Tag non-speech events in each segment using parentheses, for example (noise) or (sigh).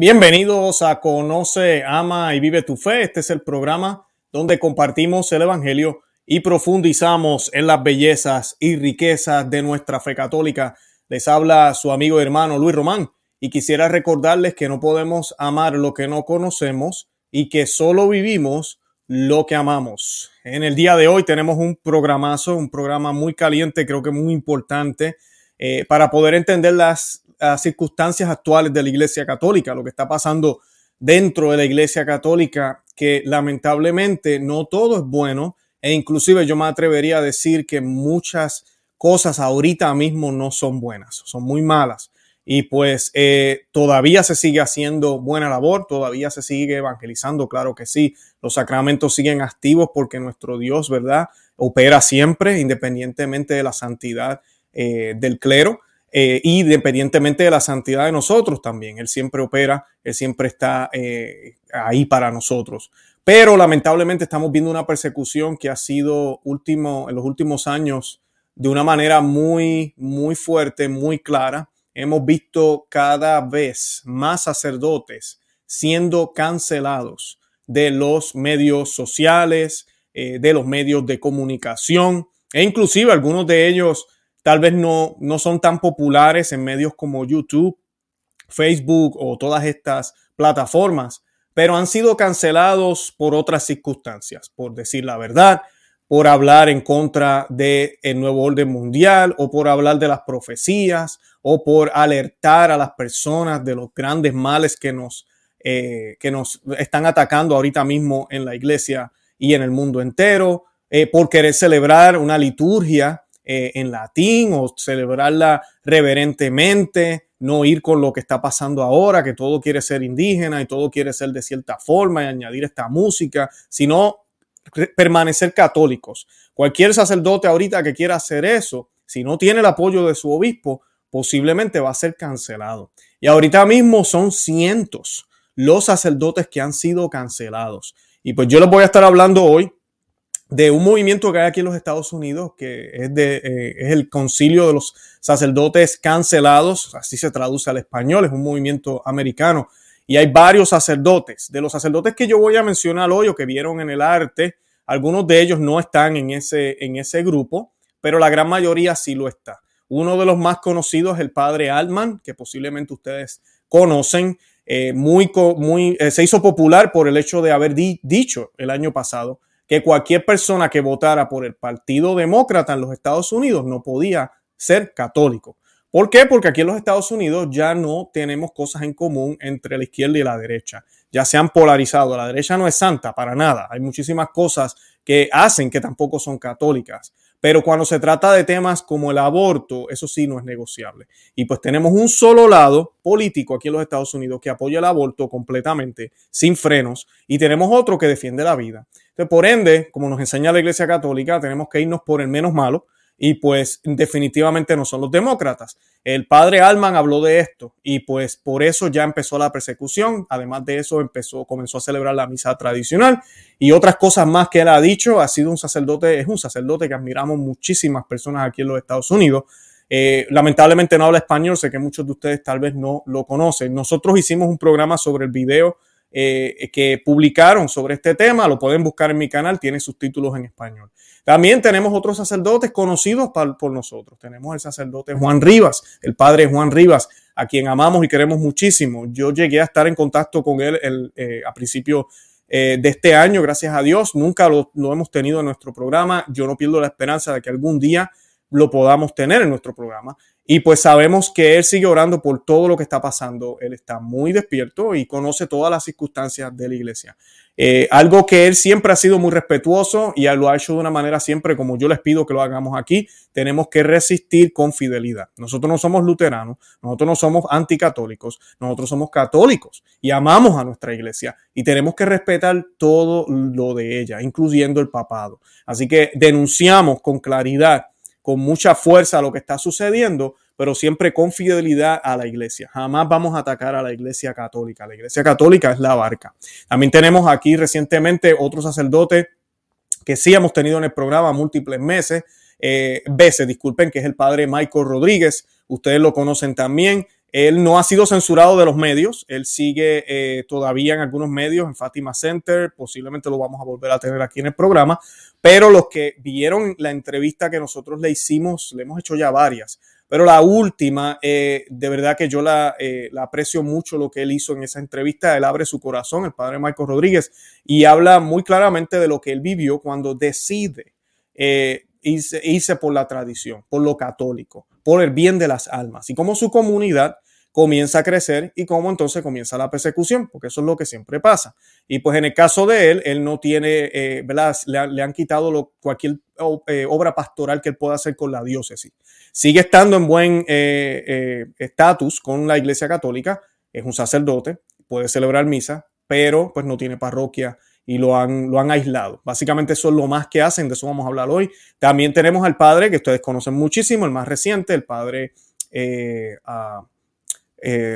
Bienvenidos a Conoce, Ama y Vive tu Fe. Este es el programa donde compartimos el Evangelio y profundizamos en las bellezas y riquezas de nuestra fe católica. Les habla su amigo y hermano Luis Román y quisiera recordarles que no podemos amar lo que no conocemos y que solo vivimos lo que amamos. En el día de hoy tenemos un programazo, un programa muy caliente, creo que muy importante eh, para poder entender las circunstancias actuales de la Iglesia Católica, lo que está pasando dentro de la Iglesia Católica, que lamentablemente no todo es bueno e inclusive yo me atrevería a decir que muchas cosas ahorita mismo no son buenas, son muy malas. Y pues eh, todavía se sigue haciendo buena labor, todavía se sigue evangelizando, claro que sí. Los sacramentos siguen activos porque nuestro Dios, ¿verdad? Opera siempre, independientemente de la santidad eh, del clero. Eh, independientemente de la santidad de nosotros también. Él siempre opera, Él siempre está eh, ahí para nosotros. Pero lamentablemente estamos viendo una persecución que ha sido último, en los últimos años de una manera muy, muy fuerte, muy clara. Hemos visto cada vez más sacerdotes siendo cancelados de los medios sociales, eh, de los medios de comunicación e inclusive algunos de ellos tal vez no, no son tan populares en medios como YouTube, Facebook o todas estas plataformas, pero han sido cancelados por otras circunstancias, por decir la verdad, por hablar en contra del nuevo orden mundial o por hablar de las profecías o por alertar a las personas de los grandes males que nos, eh, que nos están atacando ahorita mismo en la iglesia y en el mundo entero, eh, por querer celebrar una liturgia eh, en latín o celebrarla reverentemente, no ir con lo que está pasando ahora, que todo quiere ser indígena y todo quiere ser de cierta forma y añadir esta música, sino permanecer católicos. Cualquier sacerdote ahorita que quiera hacer eso, si no tiene el apoyo de su obispo, posiblemente va a ser cancelado. Y ahorita mismo son cientos los sacerdotes que han sido cancelados. Y pues yo les voy a estar hablando hoy de un movimiento que hay aquí en los Estados Unidos, que es, de, eh, es el concilio de los sacerdotes cancelados, así se traduce al español, es un movimiento americano, y hay varios sacerdotes. De los sacerdotes que yo voy a mencionar hoy o que vieron en el arte, algunos de ellos no están en ese, en ese grupo, pero la gran mayoría sí lo está. Uno de los más conocidos es el padre Altman, que posiblemente ustedes conocen, eh, muy, muy, eh, se hizo popular por el hecho de haber dicho el año pasado que cualquier persona que votara por el Partido Demócrata en los Estados Unidos no podía ser católico. ¿Por qué? Porque aquí en los Estados Unidos ya no tenemos cosas en común entre la izquierda y la derecha. Ya se han polarizado. La derecha no es santa para nada. Hay muchísimas cosas que hacen que tampoco son católicas. Pero cuando se trata de temas como el aborto, eso sí no es negociable. Y pues tenemos un solo lado político aquí en los Estados Unidos que apoya el aborto completamente, sin frenos, y tenemos otro que defiende la vida. Entonces, por ende, como nos enseña la Iglesia Católica, tenemos que irnos por el menos malo, y pues definitivamente no son los demócratas. El padre Alman habló de esto y pues por eso ya empezó la persecución. Además de eso empezó, comenzó a celebrar la misa tradicional y otras cosas más que él ha dicho. Ha sido un sacerdote, es un sacerdote que admiramos muchísimas personas aquí en los Estados Unidos. Eh, lamentablemente no habla español, sé que muchos de ustedes tal vez no lo conocen. Nosotros hicimos un programa sobre el video eh, que publicaron sobre este tema, lo pueden buscar en mi canal, tiene sus títulos en español. También tenemos otros sacerdotes conocidos por, nosotros. Tenemos el sacerdote Juan Rivas, el padre Juan Rivas, a quien amamos y queremos muchísimo. Yo llegué a estar en contacto con él eh, a principios eh, de este año, gracias a Dios. Nunca lo hemos tenido en nuestro programa. Yo no pierdo la esperanza de que algún día lo podamos tener en nuestro programa. Y pues sabemos que Él sigue orando por todo lo que está pasando. Él está muy despierto y conoce todas las circunstancias de la iglesia. Eh, algo que Él siempre ha sido muy respetuoso y lo ha hecho de una manera siempre como yo les pido que lo hagamos aquí. Tenemos que resistir con fidelidad. Nosotros no somos luteranos, nosotros no somos anticatólicos, nosotros somos católicos y amamos a nuestra iglesia y tenemos que respetar todo lo de ella, incluyendo el papado. Así que denunciamos con claridad con mucha fuerza lo que está sucediendo, pero siempre con fidelidad a la iglesia. Jamás vamos a atacar a la iglesia católica. La iglesia católica es la barca. También tenemos aquí recientemente otro sacerdote que sí hemos tenido en el programa múltiples meses, eh, veces, disculpen, que es el padre Michael Rodríguez. Ustedes lo conocen también. Él no ha sido censurado de los medios, él sigue eh, todavía en algunos medios, en Fátima Center, posiblemente lo vamos a volver a tener aquí en el programa, pero los que vieron la entrevista que nosotros le hicimos, le hemos hecho ya varias, pero la última, eh, de verdad que yo la, eh, la, aprecio mucho lo que él hizo en esa entrevista. Él abre su corazón, el padre Michael Rodríguez, y habla muy claramente de lo que él vivió cuando decide irse por la tradición, por lo católico, por el bien de las almas y cómo su comunidad comienza a crecer y cómo entonces comienza la persecución, porque eso es lo que siempre pasa. Y pues en el caso de él, él no tiene, eh, ¿verdad? Le, han quitado cualquier eh, obra pastoral que él pueda hacer con la diócesis. Sigue estando en buen eh, estatus con la Iglesia Católica, es un sacerdote, puede celebrar misa, pero pues no tiene parroquia y lo han, lo han aislado. Básicamente eso es lo más que hacen, de eso vamos a hablar hoy. También tenemos al padre que ustedes conocen muchísimo, el más reciente, el padre... Eh,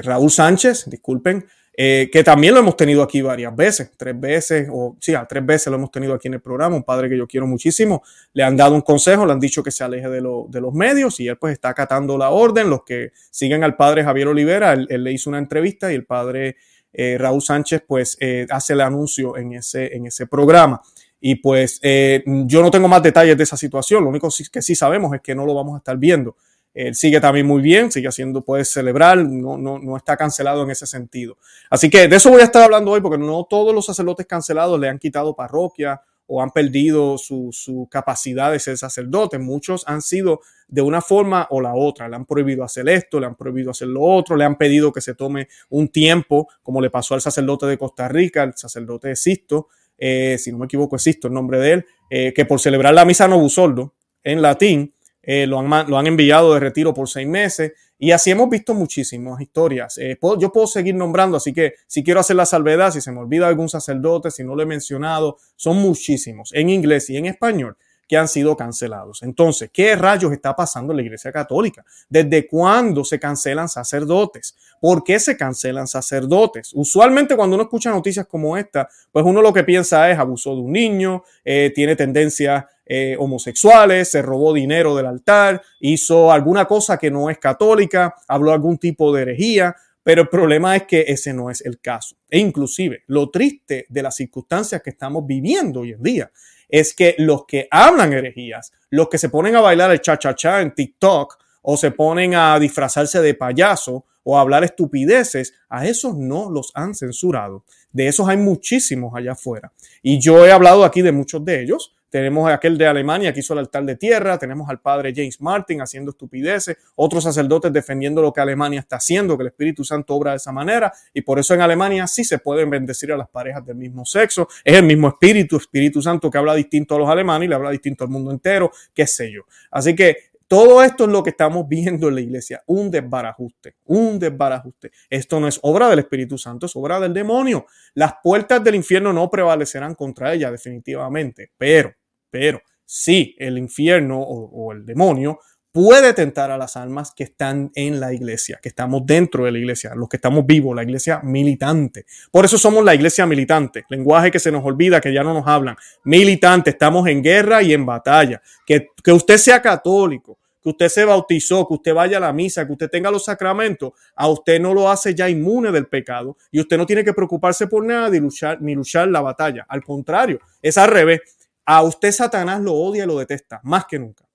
Raúl Sánchez, disculpen, eh, que también lo hemos tenido aquí varias veces, tres veces, o sí, a tres veces lo hemos tenido aquí en el programa, un padre que yo quiero muchísimo, le han dado un consejo, le han dicho que se aleje de, de los medios y él pues está acatando la orden, los que siguen al padre Javier Olivera, él, le hizo una entrevista y el padre eh, Raúl Sánchez pues hace el anuncio en ese, en ese programa. Y pues yo no tengo más detalles de esa situación, lo único que sí sabemos es que no lo vamos a estar viendo él sigue también muy bien, sigue haciendo, puede celebrar, no, no, no está cancelado en ese sentido. Así que de eso voy a estar hablando hoy, porque no todos los sacerdotes cancelados le han quitado parroquia o han perdido su, capacidad de ser sacerdote. Muchos han sido de una forma o la otra. Le han prohibido hacer esto, le han prohibido hacer lo otro, le han pedido que se tome un tiempo, como le pasó al sacerdote de Costa Rica, el sacerdote de Sisto, eh, si no me equivoco es el nombre de él, eh, que por celebrar la misa novusoldo en latín, eh, lo, han, lo, han, enviado de retiro por seis meses y así hemos visto muchísimas historias. Eh, yo puedo seguir nombrando, así que si quiero hacer la salvedad, si se me olvida algún sacerdote, si no lo he mencionado, son muchísimos en inglés y en español que han sido cancelados. Entonces, ¿qué rayos está pasando en la Iglesia Católica? ¿Desde cuándo se cancelan sacerdotes? ¿Por qué se cancelan sacerdotes? Usualmente cuando uno escucha noticias como esta, pues uno lo que piensa es abuso de un niño, eh, tiene tendencias eh, homosexuales, se robó dinero del altar, hizo alguna cosa que no es católica, habló algún tipo de herejía, pero el problema es que ese no es el caso. E inclusive, lo triste de las circunstancias que estamos viviendo hoy en día es que los que hablan herejías, los que se ponen a bailar el cha-cha-cha en TikTok o se ponen a disfrazarse de payaso o a hablar estupideces, a esos no los han censurado. De esos hay muchísimos allá afuera. Y yo he hablado aquí de muchos de ellos, tenemos aquel de Alemania que hizo el altar de tierra, tenemos al padre James Martin haciendo estupideces, otros sacerdotes defendiendo lo que Alemania está haciendo, que el Espíritu Santo obra de esa manera, y por eso en Alemania sí se pueden bendecir a las parejas del mismo sexo, es el mismo Espíritu, Espíritu Santo que habla distinto a los alemanes y le habla distinto al mundo entero, qué sé yo. Así que todo esto es lo que estamos viendo en la iglesia, un desbarajuste, un desbarajuste. Esto no es obra del Espíritu Santo, es obra del demonio. Las puertas del infierno no prevalecerán contra ella definitivamente, pero pero sí, el infierno o, el demonio puede tentar a las almas que están en la iglesia, que estamos dentro de la iglesia, los que estamos vivos, la iglesia militante. Por eso somos la iglesia militante, lenguaje que se nos olvida, que ya no nos hablan. Militante, estamos en guerra y en batalla. Que, que usted sea católico, que usted se bautizó, que usted vaya a la misa, que usted tenga los sacramentos, a usted no lo hace ya inmune del pecado y usted no tiene que preocuparse por nada ni luchar, ni luchar la batalla. Al contrario, es al revés a usted Satanás lo odia y lo detesta más que nunca.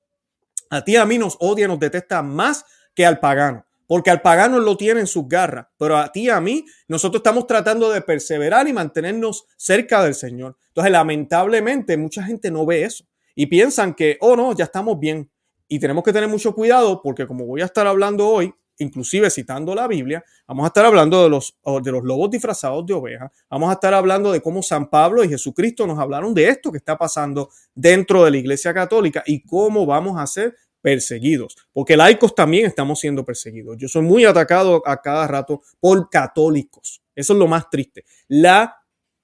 A ti a mí nos odia y nos detesta más que al pagano, porque al pagano lo tiene en sus garras, pero a ti a mí nosotros estamos tratando de perseverar y mantenernos cerca del Señor. Entonces, lamentablemente, mucha gente no ve eso y piensan que, oh no, ya estamos bien. Y tenemos que tener mucho cuidado porque como voy a estar hablando hoy, inclusive citando la Biblia, vamos a estar hablando de los, de los lobos disfrazados de ovejas, vamos a estar hablando de cómo San Pablo y Jesucristo nos hablaron de esto que está pasando dentro de la Iglesia Católica y cómo vamos a ser perseguidos, porque laicos también estamos siendo perseguidos. Yo soy muy atacado a cada rato por católicos. Eso es lo más triste. La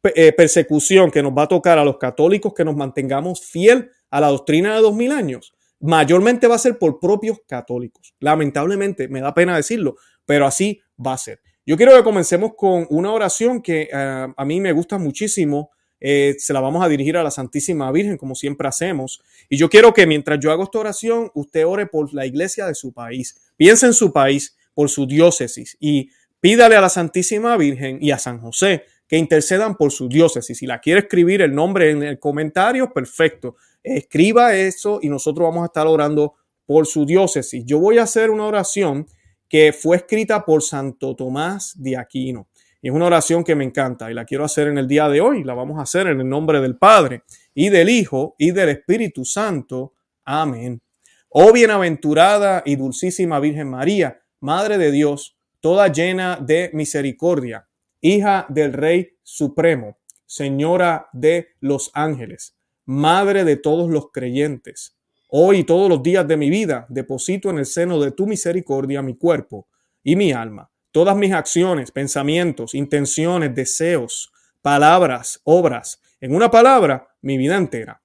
eh, persecución que nos va a tocar a los católicos que nos mantengamos fiel a la doctrina de dos mil años mayormente va a ser por propios católicos. Lamentablemente, me da pena decirlo, pero así va a ser. Yo quiero que comencemos con una oración que eh, a mí me gusta muchísimo. Eh, se la vamos a dirigir a la Santísima Virgen, como siempre hacemos. Y yo quiero que mientras yo hago esta oración, usted ore por la iglesia de su país. Piense en su país. por su diócesis y pídale a la Santísima Virgen y a San José que intercedan por su diócesis. Si la quiere escribir el nombre en el comentario, perfecto. Escriba eso y nosotros vamos a estar orando por su diócesis. Yo voy a hacer una oración que fue escrita por Santo Tomás de Aquino. Y es una oración que me encanta y la quiero hacer en el día de hoy. La vamos a hacer en el nombre del Padre y del Hijo y del Espíritu Santo. Amén. Oh bienaventurada y dulcísima Virgen María, Madre de Dios, toda llena de misericordia, hija del Rey Supremo, Señora de los ángeles, Madre de todos los creyentes Hoy y todos los días de mi vida deposito en el seno de tu misericordia mi cuerpo y mi alma, todas mis acciones, pensamientos, intenciones, deseos, palabras, obras, en una palabra, mi vida entera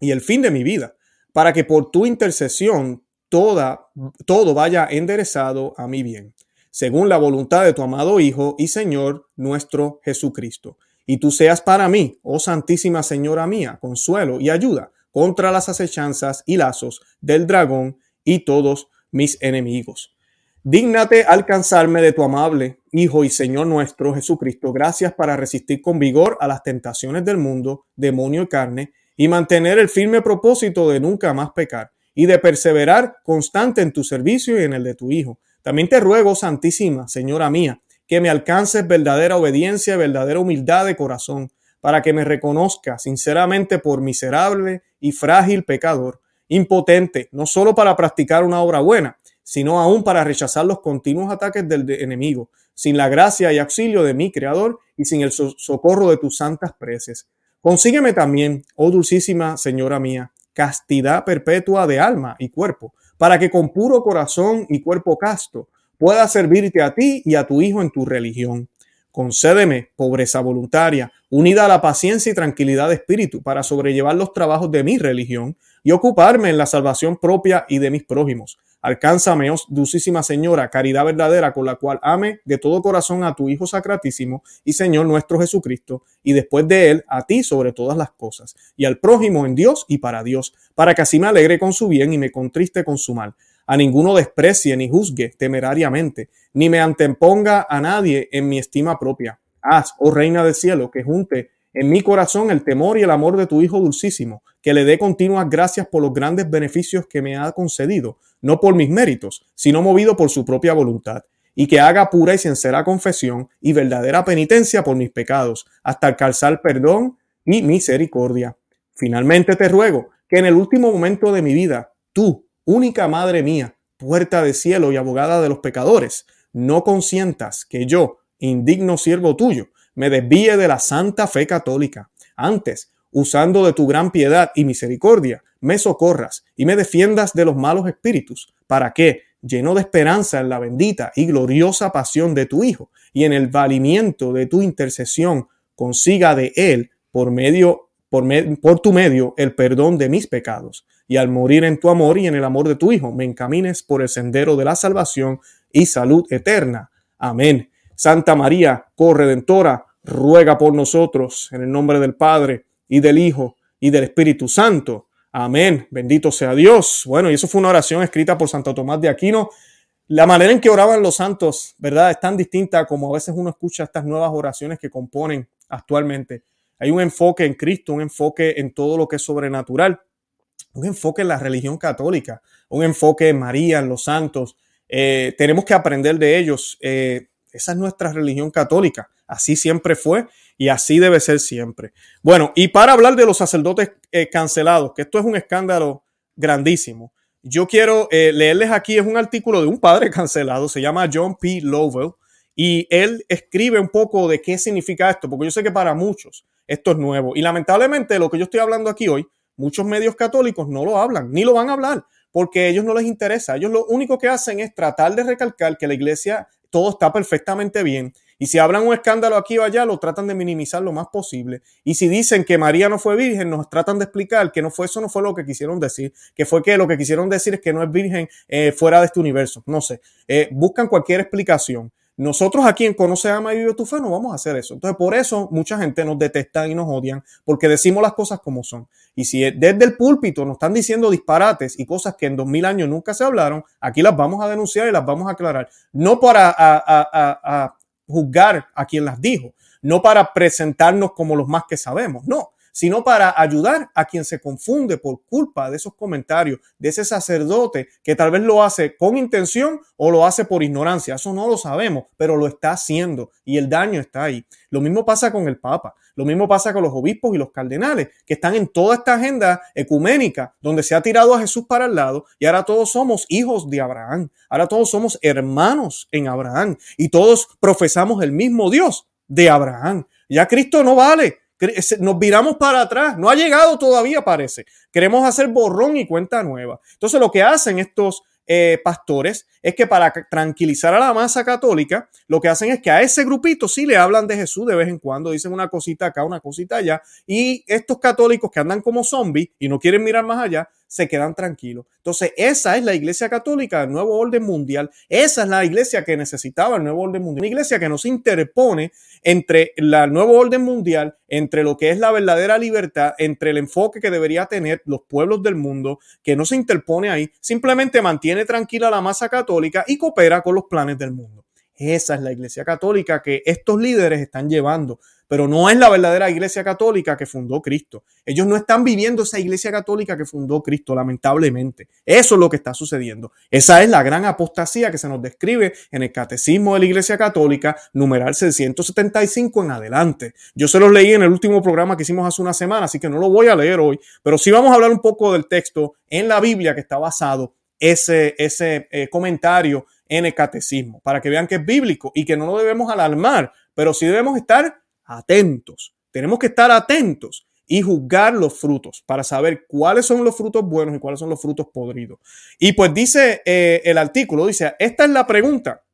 y el fin de mi vida, para que por tu intercesión toda, todo vaya enderezado a mi bien, según la voluntad de tu amado Hijo y Señor nuestro Jesucristo. Y tú seas para mí, oh Santísima Señora mía, consuelo y ayuda contra las acechanzas y lazos del dragón y todos mis enemigos. Dígnate alcanzarme de tu amable Hijo y Señor nuestro Jesucristo, gracias para resistir con vigor a las tentaciones del mundo, demonio y carne, y mantener el firme propósito de nunca más pecar, y de perseverar constante en tu servicio y en el de tu Hijo. También te ruego, Santísima, Señora mía, que me alcances verdadera obediencia verdadera humildad de corazón, para que me reconozca sinceramente por miserable y frágil pecador, impotente no solo para practicar una obra buena, sino aún para rechazar los continuos ataques del enemigo, sin la gracia y auxilio de mi Creador y sin el socorro de tus santas preces. Consígueme también, oh dulcísima Señora mía, castidad perpetua de alma y cuerpo, para que con puro corazón y cuerpo casto pueda servirte a ti y a tu Hijo en tu religión Concédeme pobreza voluntaria, unida a la paciencia y tranquilidad de espíritu, para sobrellevar los trabajos de mi religión y ocuparme en la salvación propia y de mis prójimos. Alcánzame, oh dulcísima Señora, caridad verdadera con la cual ame de todo corazón a tu Hijo Sacratísimo y Señor nuestro Jesucristo, y después de él a ti sobre todas las cosas, y al prójimo en Dios y para Dios, para que así me alegre con su bien y me contriste con su mal a ninguno desprecie ni juzgue temerariamente, ni me anteponga a nadie en mi estima propia. Haz, oh Reina del cielo, que junte en mi corazón el temor y el amor de tu Hijo dulcísimo, que le dé continuas gracias por los grandes beneficios que me ha concedido, no por mis méritos, sino movido por su propia voluntad, y que haga pura y sincera confesión y verdadera penitencia por mis pecados, hasta alcanzar perdón y misericordia. Finalmente te ruego que en el último momento de mi vida, tú, única Madre mía, puerta de cielo y abogada de los pecadores, no consientas que yo, indigno siervo tuyo, me desvíe de la santa fe católica. Antes, usando de tu gran piedad y misericordia, me socorras y me defiendas de los malos espíritus, para que, lleno de esperanza en la bendita y gloriosa pasión de tu Hijo y en el valimiento de tu intercesión, consiga de Él, por medio, por, por tu medio, el perdón de mis pecados y al morir en tu amor y en el amor de tu Hijo, me encamines por el sendero de la salvación y salud eterna. Amén. Santa María, corredentora, ruega por nosotros en el nombre del Padre y del Hijo y del Espíritu Santo. Amén. Bendito sea Dios. Bueno, y eso fue una oración escrita por Santo Tomás de Aquino. La manera en que oraban los santos, ¿verdad? Es tan distinta como a veces uno escucha estas nuevas oraciones que componen actualmente. Hay un enfoque en Cristo, un enfoque en todo lo que es sobrenatural un enfoque en la religión católica, un enfoque en María, en los santos. Eh, tenemos que aprender de ellos. Eh, esa es nuestra religión católica. Así siempre fue y así debe ser siempre. Bueno, y para hablar de los sacerdotes eh, cancelados, que esto es un escándalo grandísimo, yo quiero leerles aquí, es un artículo de un padre (laughs) cancelado, se llama John P. Lovell, y él escribe un poco de qué significa esto, porque yo sé que para muchos esto es nuevo. Y lamentablemente lo que yo estoy hablando aquí hoy Muchos medios católicos no lo hablan, ni lo van a hablar, porque a ellos no les interesa. Ellos lo único que hacen es tratar de recalcar que la iglesia todo está perfectamente bien. Y si hablan un escándalo aquí o allá, lo tratan de minimizar lo más posible. Y si dicen que María no fue virgen, nos tratan de explicar que no fue eso, no fue lo que quisieron decir, que fue que lo que quisieron decir es que no es virgen eh, fuera de este universo. No sé. Eh, buscan cualquier explicación. Nosotros aquí en Conoce, Ama y Vive tu no vamos a hacer eso. Entonces, por eso mucha gente nos detesta y nos odian, porque decimos las cosas como son. Y si desde el púlpito nos están diciendo disparates y cosas que en dos mil años nunca se hablaron, aquí las vamos a denunciar y las vamos a aclarar. No para a juzgar a quien las dijo, no para presentarnos como los más que sabemos, no, sino para ayudar a quien se confunde por culpa de esos comentarios de ese sacerdote que tal vez lo hace con intención o lo hace por ignorancia. Eso no lo sabemos, pero lo está haciendo y el daño está ahí. Lo mismo pasa con el Papa, lo mismo pasa con los obispos y los cardenales, que están en toda esta agenda ecuménica donde se ha tirado a Jesús para el lado y ahora todos somos hijos de Abraham, ahora todos somos hermanos en Abraham y todos profesamos el mismo Dios de Abraham. Ya Cristo no vale, nos viramos para atrás. No ha llegado todavía, parece. Queremos hacer borrón y cuenta nueva. Entonces, lo que hacen estos eh, pastores es que para tranquilizar a la masa católica, lo que hacen es que a ese grupito sí le hablan de Jesús de vez en cuando, dicen una cosita acá, una cosita allá, y estos católicos que andan como zombies y no quieren mirar más allá, se quedan tranquilos. Entonces, esa es la iglesia católica del nuevo orden mundial. Esa es la iglesia que necesitaba el nuevo orden mundial. Una iglesia que no se interpone entre el nuevo orden mundial, entre lo que es la verdadera libertad, entre el enfoque que debería tener los pueblos del mundo, que no se interpone ahí, simplemente mantiene tranquila la masa católica y coopera con los planes del mundo. Esa es la iglesia católica que estos líderes están llevando pero no es la verdadera iglesia católica que fundó Cristo. Ellos no están viviendo esa iglesia católica que fundó Cristo, lamentablemente. Eso es lo que está sucediendo. Esa es la gran apostasía que se nos describe en el Catecismo de la Iglesia Católica, numeral 675 en adelante. Yo se los leí en el último programa que hicimos hace una semana, así que no lo voy a leer hoy, pero sí vamos a hablar un poco del texto en la Biblia que está basado ese, ese eh, comentario en el catecismo, para que vean que es bíblico y que no lo debemos alarmar, pero sí debemos estar atentos. Tenemos que estar atentos y juzgar los frutos para saber cuáles son los frutos buenos y cuáles son los frutos podridos. Y pues dice eh, el artículo, dice, esta es la pregunta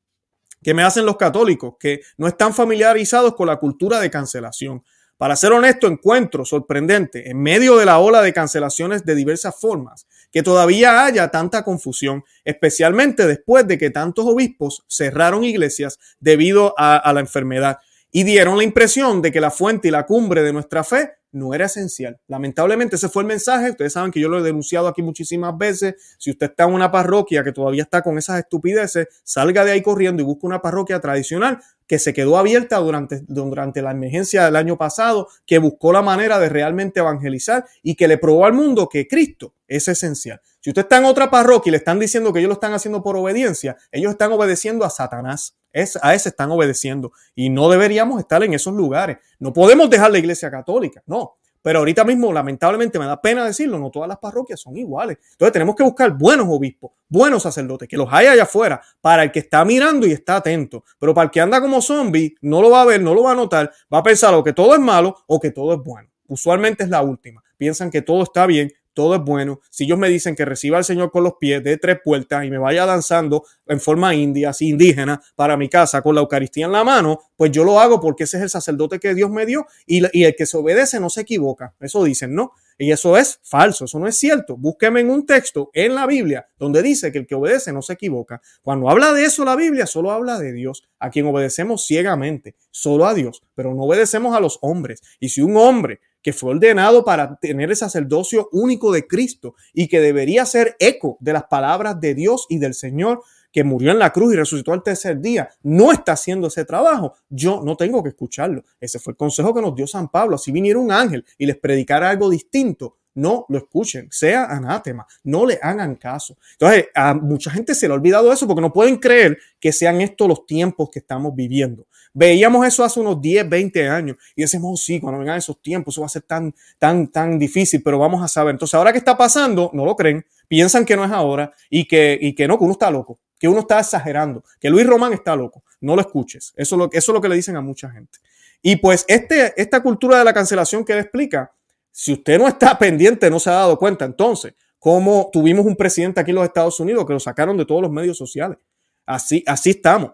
que me hacen los católicos que no están familiarizados con la cultura de cancelación. Para ser honesto, encuentro sorprendente en medio de la ola de cancelaciones de diversas formas que todavía haya tanta confusión, especialmente después de que tantos obispos cerraron iglesias debido a la enfermedad y dieron la impresión de que la fuente y la cumbre de nuestra fe no era esencial. Lamentablemente ese fue el mensaje. Ustedes saben que yo lo he denunciado aquí muchísimas veces. Si usted está en una parroquia que todavía está con esas estupideces, salga de ahí corriendo y busque una parroquia tradicional que se quedó abierta durante, durante la emergencia del año pasado, que buscó la manera de realmente evangelizar y que le probó al mundo que Cristo es esencial. Si usted está en otra parroquia y le están diciendo que ellos lo están haciendo por obediencia, ellos están obedeciendo a Satanás. A ese están obedeciendo y no deberíamos estar en esos lugares. No podemos dejar la iglesia católica, no. Pero ahorita mismo, lamentablemente, me da pena decirlo, no todas las parroquias son iguales. Entonces tenemos que buscar buenos obispos, buenos sacerdotes, que los haya allá afuera, para el que está mirando y está atento. Pero para el que anda como zombie, no lo va a ver, no lo va a notar, va a pensar o que todo es malo o que todo es bueno. Usualmente es la última. Piensan que todo está bien todo es bueno. Si ellos me dicen que reciba al Señor con los pies de tres puertas y me vaya danzando en forma india, indígena, para mi casa con la Eucaristía en la mano, pues yo lo hago porque ese es el sacerdote que Dios me dio y, y el que se obedece no se equivoca. Eso dicen, ¿no? Y eso es falso, eso no es cierto. Búsqueme en un texto en la Biblia donde dice que el que obedece no se equivoca. Cuando habla de eso la Biblia, solo habla de Dios, a quien obedecemos ciegamente, solo a Dios, pero no obedecemos a los hombres. Y si un hombre que fue ordenado para tener el sacerdocio único de Cristo y que debería ser eco de las palabras de Dios y del Señor que murió en la cruz y resucitó al tercer día, no está haciendo ese trabajo, yo no tengo que escucharlo. Ese fue el consejo que nos dio San Pablo. Si viniera un ángel y les predicara algo distinto, no lo escuchen, sea anátema, no le hagan caso. Entonces, a mucha gente se le ha olvidado eso porque no pueden creer que sean estos los tiempos que estamos viviendo. Veíamos eso hace unos 10, 20 años y decimos, oh, sí, cuando vengan esos tiempos, eso va a ser tan, tan, tan difícil, pero vamos a saber. Entonces, ahora que está pasando, no lo creen, piensan que no es ahora y que, y que no, que uno está loco, que uno está exagerando, que Luis Román está loco. No lo escuches. Eso es lo, eso es lo que le dicen a mucha gente. Y pues este, esta cultura de la cancelación que él explica, si usted no está pendiente, no se ha dado cuenta, entonces, cómo tuvimos un presidente aquí en los Estados Unidos que lo sacaron de todos los medios sociales. Así, así estamos.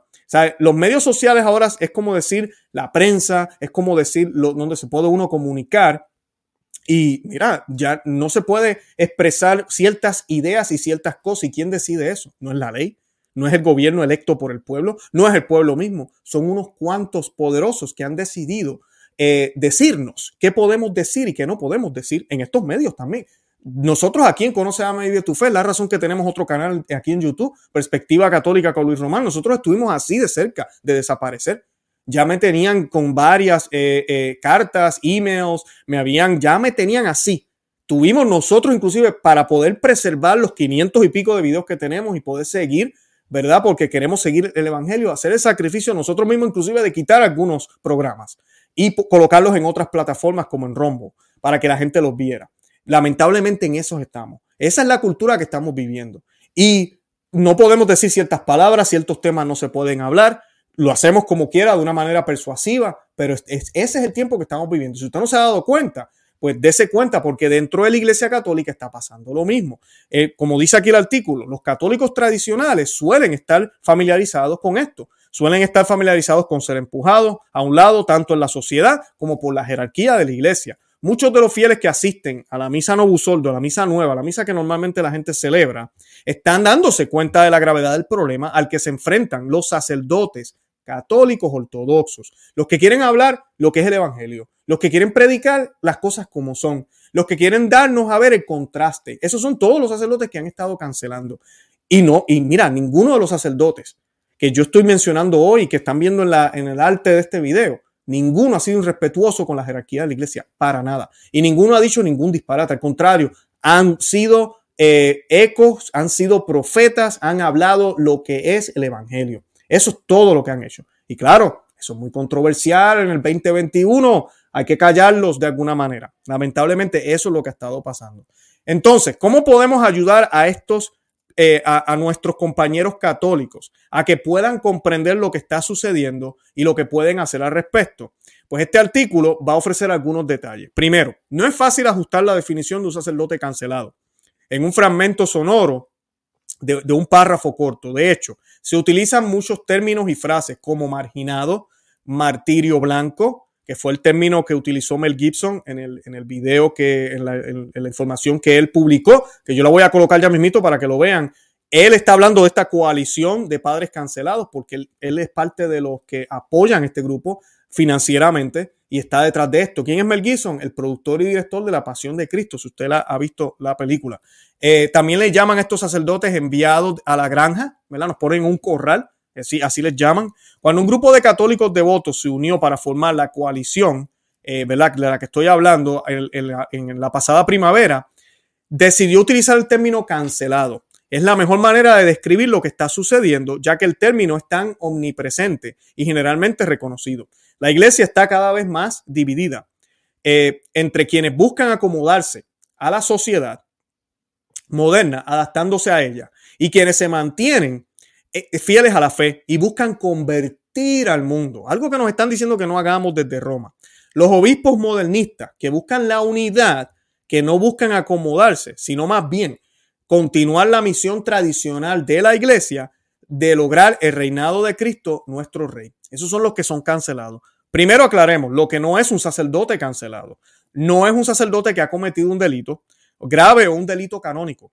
Los medios sociales ahora es como decir la prensa, es como decir donde se puede uno comunicar. Y mira, ya no se puede expresar ciertas ideas y ciertas cosas. ¿Y quién decide eso? No es la ley. no es el gobierno electo por el pueblo, no es el pueblo mismo, son unos cuantos poderosos que han decidido eh, decirnos qué podemos decir y qué no podemos decir en estos medios también. Nosotros aquí en Conoce a Medio tu Fe, la razón que tenemos otro canal aquí en YouTube, Perspectiva Católica con Luis Román, nosotros estuvimos así de cerca de desaparecer. Ya me tenían con varias eh, eh, cartas, emails, me habían, ya me tenían así. Tuvimos nosotros inclusive para poder preservar los 500 y pico de videos que tenemos y poder seguir ¿verdad? Porque queremos seguir el Evangelio, hacer el sacrificio nosotros mismos, inclusive de quitar algunos programas y colocarlos en otras plataformas como en Rombo, para que la gente los viera. Lamentablemente en eso estamos. Esa es la cultura que estamos viviendo. Y no podemos decir ciertas palabras, ciertos temas no se pueden hablar. Lo hacemos como quiera, de una manera persuasiva, pero ese es el tiempo que estamos viviendo. Si usted no se ha dado cuenta, pues dése cuenta porque dentro de la Iglesia Católica está pasando lo mismo. Eh, como dice aquí el artículo, los católicos tradicionales suelen estar familiarizados con esto, suelen estar familiarizados con ser empujados a un lado tanto en la sociedad como por la jerarquía de la Iglesia. Muchos de los fieles que asisten a la misa Novusoldo, a la misa nueva, a la misa que normalmente la gente celebra, están dándose cuenta de la gravedad del problema al que se enfrentan los sacerdotes católicos ortodoxos, los que quieren hablar lo que es el Evangelio, los que quieren predicar las cosas como son, los que quieren darnos a ver el contraste. Esos son todos los sacerdotes que han estado cancelando. Y no, y mira, ninguno de los sacerdotes que yo estoy mencionando hoy, que están viendo en, el arte de este video, ninguno ha sido irrespetuoso con la jerarquía de la iglesia, para nada. Y ninguno ha dicho ningún disparate, al contrario, han sido eh, ecos, han sido profetas, han hablado lo que es el Evangelio. Eso es todo lo que han hecho. Y claro, eso es muy controversial en el 2021. Hay que callarlos de alguna manera. Lamentablemente, eso es lo que ha estado pasando. Entonces, ¿cómo podemos ayudar a estos, eh, a, nuestros compañeros católicos a que puedan comprender lo que está sucediendo y lo que pueden hacer al respecto? Pues este artículo va a ofrecer algunos detalles. Primero, no es fácil ajustar la definición de un sacerdote cancelado. En un fragmento sonoro de, un párrafo corto. De hecho, se utilizan muchos términos y frases como marginado, martirio blanco, que fue el término que utilizó Mel Gibson en el, en el video que, en la, información que él publicó, que yo la voy a colocar ya mismito para que lo vean. Él está hablando de esta coalición de padres cancelados porque él, él es parte de los que apoyan este grupo financieramente y está detrás de esto. ¿Quién es Mel Gibson? El productor y director de La Pasión de Cristo, si usted la, ha visto la película. Eh, también le llaman a estos sacerdotes enviados a la granja, ¿verdad? Nos ponen un corral, así, así les llaman. Cuando un grupo de católicos devotos se unió para formar la coalición, eh, ¿verdad? De la que estoy hablando en, la, pasada primavera, decidió utilizar el término cancelado. Es la mejor manera de describir lo que está sucediendo, ya que el término es tan omnipresente y generalmente reconocido. La iglesia está cada vez más dividida eh, entre quienes buscan acomodarse a la sociedad moderna, adaptándose a ella, y quienes se mantienen fieles a la fe y buscan convertir al mundo, algo que nos están diciendo que no hagamos desde Roma. Los obispos modernistas que buscan la unidad, que no buscan acomodarse, sino más bien continuar la misión tradicional de la iglesia de lograr el reinado de Cristo, nuestro rey. Esos son los que son cancelados. Primero aclaremos, lo que no es un sacerdote cancelado. No es un sacerdote que ha cometido un delito grave o un delito canónico.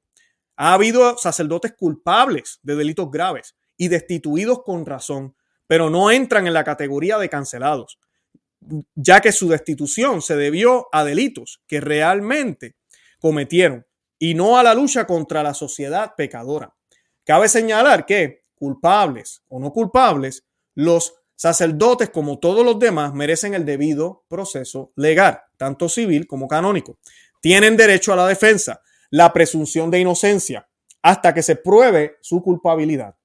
Ha habido sacerdotes culpables de delitos graves y destituidos con razón, pero no entran en la categoría de cancelados, ya que su destitución se debió a delitos que realmente cometieron y no a la lucha contra la sociedad pecadora. Cabe señalar que culpables o no culpables, los Sacerdotes, como todos los demás, merecen el debido proceso legal, tanto civil como canónico. Tienen derecho a la defensa, la presunción de inocencia, hasta que se pruebe su culpabilidad.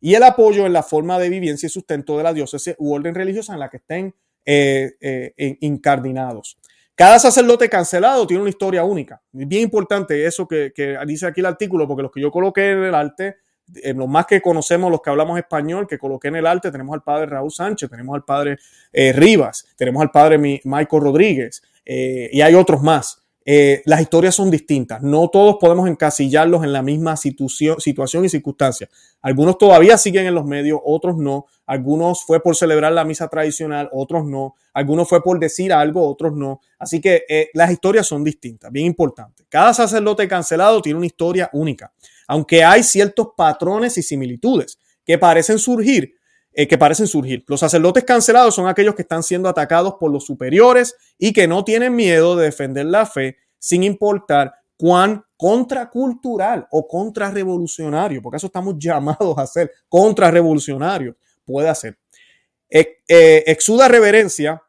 Y el apoyo en la forma de vivencia y sustento de la diócesis u orden religiosa en la que estén eh, eh, incardinados. Cada sacerdote cancelado tiene una historia única. Es bien importante eso que, dice aquí el artículo, porque los que yo coloqué en el arte en lo más que conocemos los que hablamos español, que coloqué en el arte, tenemos al padre Raúl Sánchez, tenemos al padre eh, Rivas, tenemos al padre Michael Rodríguez eh, y hay otros más. Eh, las historias son distintas. No todos podemos encasillarlos en la misma situación, y circunstancia. Algunos todavía siguen en los medios, otros no. Algunos fue por celebrar la misa tradicional, otros no. Algunos fue por decir algo, otros no. Así que las historias son distintas, bien importante. Cada sacerdote cancelado tiene una historia única. aunque hay ciertos patrones y similitudes que parecen surgir, eh, que parecen surgir. Los sacerdotes cancelados son aquellos que están siendo atacados por los superiores y que no tienen miedo de defender la fe sin importar cuán contracultural o contrarrevolucionario, porque eso estamos (laughs) llamados a ser contrarrevolucionarios, puede hacer. Eh, exuda reverencia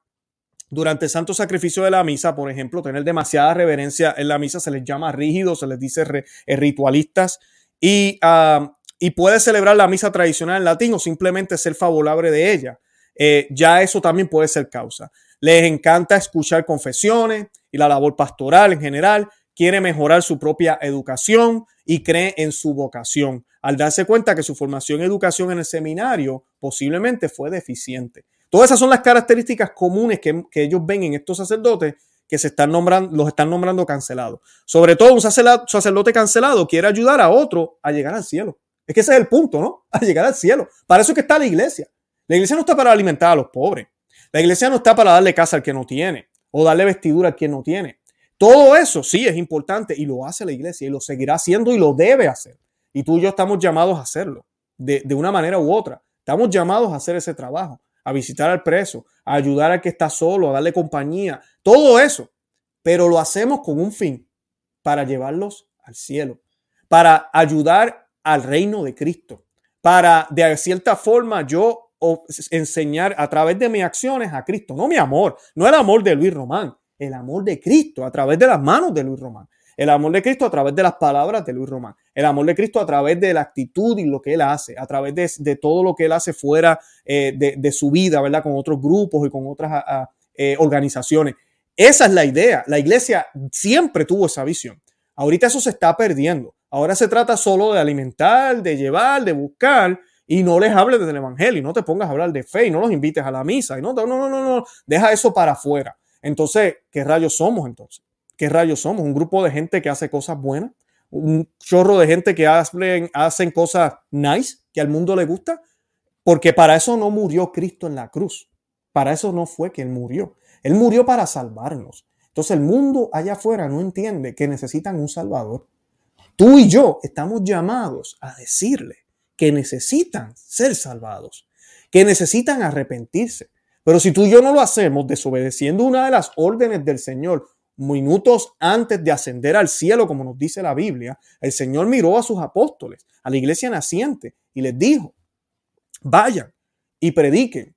durante el santo sacrificio de la misa, por ejemplo, tener demasiada reverencia en la misa se les llama rígido, se les dice eh, ritualistas y, ah, y, puede celebrar la misa tradicional en latín o simplemente ser favorable de ella. Eh, ya eso también puede ser causa. Les encanta escuchar confesiones y la labor pastoral en general. Quiere mejorar su propia educación y cree en su vocación al darse cuenta que su formación y educación en el seminario posiblemente fue deficiente. Todas esas son las características comunes que, ellos ven en estos sacerdotes que se están nombrando, los están nombrando cancelados. Sobre todo un sacerdote cancelado quiere ayudar a otro a llegar al cielo. Es que ese es el punto, ¿no? (laughs) A llegar al cielo. Para eso que está la iglesia. La iglesia no está para alimentar a los pobres. La iglesia no está para darle casa al que no tiene o darle vestidura al que no tiene. Todo eso sí es importante y lo hace la iglesia y lo seguirá haciendo y lo debe hacer. Y tú y yo estamos llamados a hacerlo de, de una manera u otra. Estamos llamados a hacer ese trabajo a visitar al preso, a ayudar al que está solo, a darle compañía, todo eso. Pero lo hacemos con un fin, para llevarlos al cielo, para ayudar al reino de Cristo, para de cierta forma yo enseñar a través de mis acciones a Cristo, no mi amor, no el amor de Luis Román, el amor de Cristo a través de las manos de Luis Román. El amor de Cristo a través de las palabras de Luis Román. El amor de Cristo a través de la actitud y lo que él hace, a través de, todo lo que él hace fuera eh, de, su vida, ¿verdad? Con otros grupos y con otras eh, organizaciones. Esa es la idea. La iglesia siempre tuvo esa visión. Ahorita eso se está perdiendo. Ahora se trata solo de alimentar, de llevar, de buscar y no les hables del evangelio, y no te pongas a hablar de fe y no los invites a la misa y no, no, no, no, no, deja eso para afuera. Entonces, ¿qué rayos somos entonces? ¿qué rayos somos? Un grupo de gente que hace cosas buenas, un chorro de gente que hacen, hacen cosas nice, que al mundo le gusta, porque para eso no murió Cristo en la cruz. Para eso no fue que Él murió. Él murió para salvarnos. Entonces el mundo allá afuera no entiende que necesitan un Salvador. Tú y yo estamos llamados a decirle que necesitan ser salvados, que necesitan arrepentirse. Pero si tú y yo no lo hacemos desobedeciendo una de las órdenes del Señor, minutos antes de ascender al cielo, como nos dice la Biblia, el Señor miró a sus apóstoles, a la iglesia naciente, y les dijo, vayan y prediquen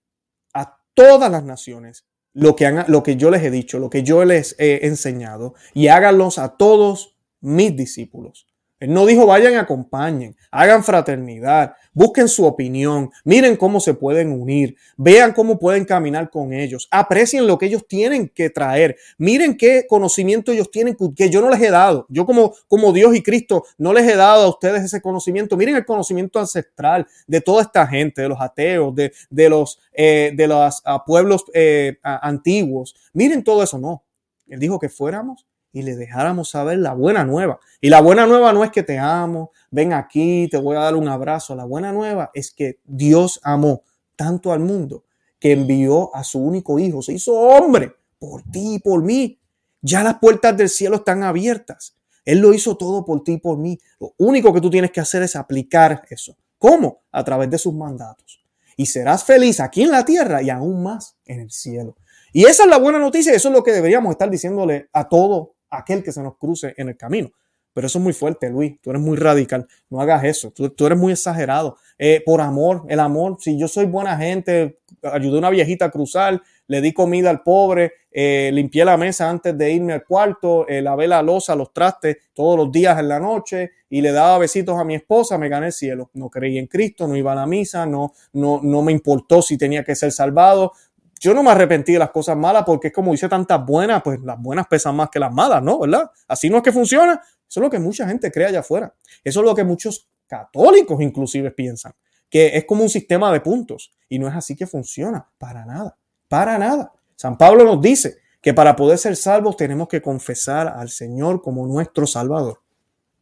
a todas las naciones lo que, han, lo que yo les he dicho, lo que yo les he enseñado, y háganlos a todos mis discípulos. Él no dijo vayan acompañen, hagan fraternidad, busquen su opinión, miren cómo se pueden unir, vean cómo pueden caminar con ellos, aprecien lo que ellos tienen que traer, miren qué conocimiento ellos tienen que yo no les he dado. Yo como, como Dios y Cristo no les he dado a ustedes ese conocimiento. Miren el conocimiento ancestral de toda esta gente, de los ateos, de, de los, eh, de los pueblos eh, antiguos. Miren todo eso, no. Él dijo que fuéramos y le dejáramos saber la buena nueva. Y la buena nueva no es que te amo, ven aquí, te voy a dar un abrazo. La buena nueva es que Dios amó tanto al mundo que envió a su único hijo, se hizo hombre por ti y por mí. Ya las puertas del cielo están abiertas. Él lo hizo todo por ti y por mí. Lo único que tú tienes que hacer es aplicar eso. ¿Cómo? A través de sus mandatos. Y serás feliz aquí en la tierra y aún más en el cielo. Y esa es la buena noticia. Eso es lo que deberíamos estar diciéndole a todo aquel que se nos cruce en el camino. Pero eso es muy fuerte, Luis. Tú eres muy radical. No hagas eso. Tú, eres muy exagerado. Eh, por amor, el amor. Si yo soy buena gente, ayudé a una viejita a cruzar, le di comida al pobre, eh, limpié la mesa antes de irme al cuarto, eh, lavé la losa, los trastes todos los días en la noche y le daba besitos a mi esposa, me gané el cielo. No creí en Cristo, no iba a la misa, no, no, no me importó si tenía que ser salvado yo no me arrepentí de las cosas malas porque es como hice tantas buenas, pues las buenas pesan más que las malas, ¿no? ¿Verdad? Así no es que funciona. Eso es lo que mucha gente cree allá afuera. Eso es lo que muchos católicos inclusive piensan, que es como un sistema de puntos. Y no es así que funciona, para nada, para nada. San Pablo nos dice que para poder ser salvos tenemos que confesar al Señor como nuestro Salvador.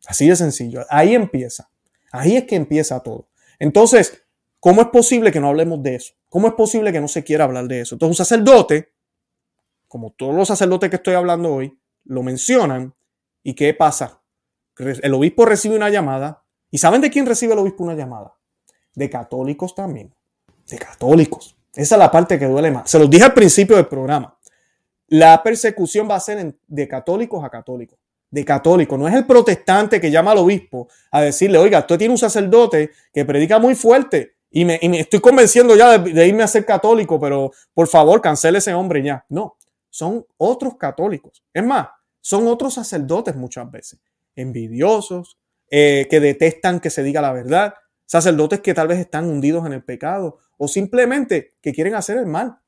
Así de sencillo. Ahí empieza. Ahí es que empieza todo. Entonces, ¿cómo es posible que no hablemos de eso? ¿Cómo es posible que no se quiera hablar de eso? Entonces un sacerdote, como todos los sacerdotes que estoy hablando hoy, lo mencionan y ¿qué pasa? El obispo recibe una llamada ¿Y saben de quién recibe el obispo una llamada? De católicos también. De católicos. Esa es la parte que duele más. Se los dije al principio del programa. La persecución va a ser de católicos a católicos. De católicos. No es el protestante que llama al obispo a decirle, oiga, usted tiene un sacerdote que predica muy fuerte y me, estoy convenciendo ya de, irme a ser católico, pero por favor, cancele ese hombre ya. No, son otros católicos. Es más, son otros sacerdotes muchas veces. Envidiosos, eh, que detestan que se diga la verdad, sacerdotes que tal vez están hundidos en el pecado o simplemente que quieren hacer el mal.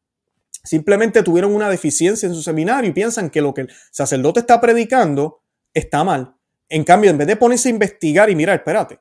Simplemente tuvieron una deficiencia en su seminario y piensan que lo que el sacerdote está predicando está mal. En cambio, en vez de ponerse a investigar y mirar, espérate,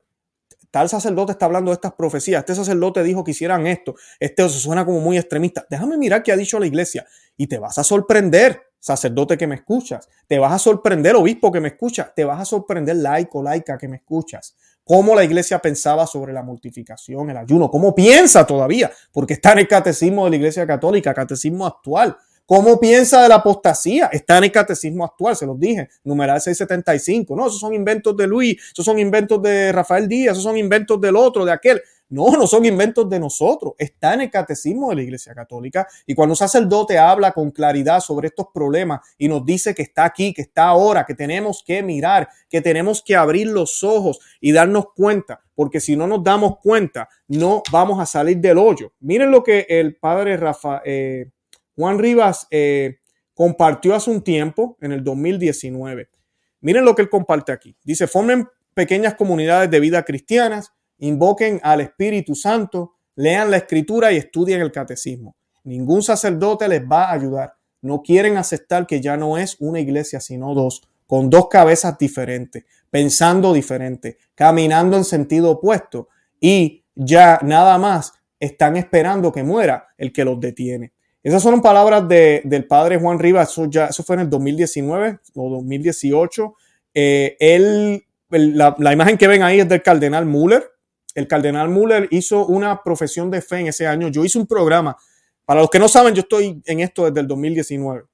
tal sacerdote está hablando de estas profecías, este sacerdote dijo que hicieran esto, este suena como muy extremista. Déjame mirar qué ha dicho la iglesia. Y te vas a sorprender sacerdote que me escuchas, te vas a sorprender, obispo que me escucha, te vas a sorprender, laico, laica que me escuchas, cómo la iglesia pensaba sobre la mortificación, el ayuno, cómo piensa todavía, porque está en el catecismo de la iglesia católica, catecismo actual. ¿Cómo piensa de la apostasía? Está en el catecismo actual, se los dije, numeral 675. No, esos son inventos de Luis, esos son inventos de Rafael Díaz, esos son inventos del otro, de aquel. No, no son inventos de nosotros. Está en el catecismo de la Iglesia Católica. Y cuando un sacerdote habla con claridad sobre estos problemas y nos dice que está aquí, que está ahora, que tenemos que mirar, que tenemos que abrir los ojos y darnos cuenta, porque si no nos damos cuenta, no vamos a salir del hoyo. Miren lo que el padre Rafa, eh, Juan Rivas eh, compartió hace un tiempo, en el 2019. Miren lo que él comparte aquí. Dice, formen pequeñas comunidades de vida cristianas invoquen al Espíritu Santo, lean la escritura y estudien el catecismo. Ningún sacerdote les va a ayudar. No quieren aceptar que ya no es una iglesia, sino dos, con dos cabezas diferentes, pensando diferente, caminando en sentido opuesto y ya nada más están esperando que muera el que los detiene. Esas son palabras del padre Juan Rivas, eso, ya, eso fue en el 2019 o 2018. Eh, él, la, la, imagen que ven ahí es del cardenal Müller, el cardenal Müller hizo una profesión de fe en ese año. Yo hice un programa. Para los que no saben, yo estoy en esto desde el 2019.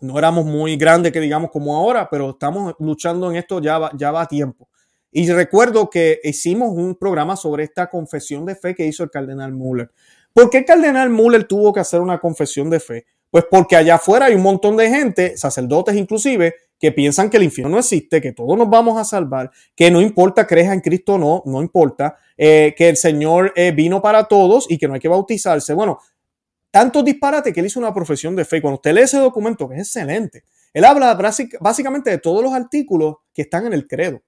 No éramos muy grandes, que digamos, como ahora, pero estamos luchando en esto ya va, ya va a tiempo. Y recuerdo que hicimos un programa sobre esta confesión de fe que hizo el cardenal Müller. ¿Por qué el cardenal Müller tuvo que hacer una confesión de fe? Pues porque allá afuera hay un montón de gente, sacerdotes inclusive, que piensan que el infierno no existe, que todos nos vamos a salvar, que no importa crees en Cristo o no, no importa, eh, que el Señor eh, vino para todos y que no hay que bautizarse. Bueno, tanto disparate que él hizo una profesión de fe. Cuando usted lee ese documento, que es excelente, él habla básicamente de todos los artículos que están en el credo.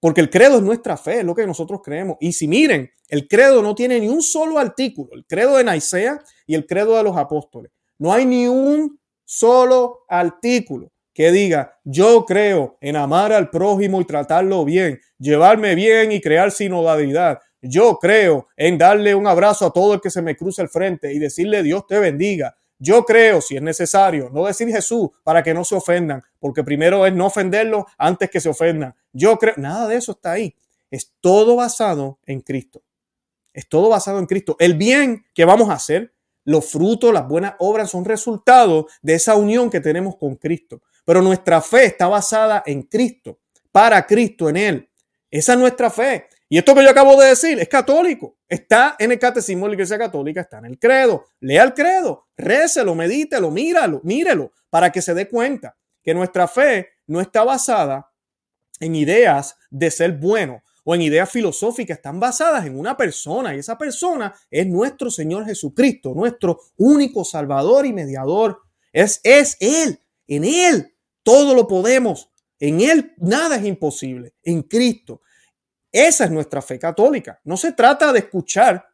Porque el credo es nuestra fe, es lo que nosotros creemos. Y si miren, el credo no tiene ni un solo artículo, el credo de Nicea y el credo de los apóstoles. No hay ni un solo artículo que diga, yo creo en amar al prójimo y tratarlo bien, llevarme bien y crear sinodalidad. Yo creo en darle un abrazo a todo el que se me cruce el frente y decirle Dios te bendiga. Yo creo, si es necesario, no decir Jesús para que no se ofendan, porque primero es no ofenderlo antes que se ofendan. Yo creo, nada de eso está ahí. Es todo basado en Cristo. Es todo basado en Cristo. El bien que vamos a hacer, los frutos, las buenas obras son resultado de esa unión que tenemos con Cristo. Pero nuestra fe está basada en Cristo, para Cristo, en Él. Esa es nuestra fe. Y esto que yo acabo de decir es católico. Está en el catecismo de la Iglesia Católica, está en el credo. Lea el credo, récelo, medítelo, míralo, mírelo, para que se dé cuenta que nuestra fe no está basada en ideas de ser bueno o en ideas filosóficas, están basadas en una persona y esa persona es nuestro Señor Jesucristo, nuestro único Salvador y mediador. Es, es Él, en Él todo lo podemos. En Él nada es imposible. En Cristo. Esa es nuestra fe católica. No se trata de escuchar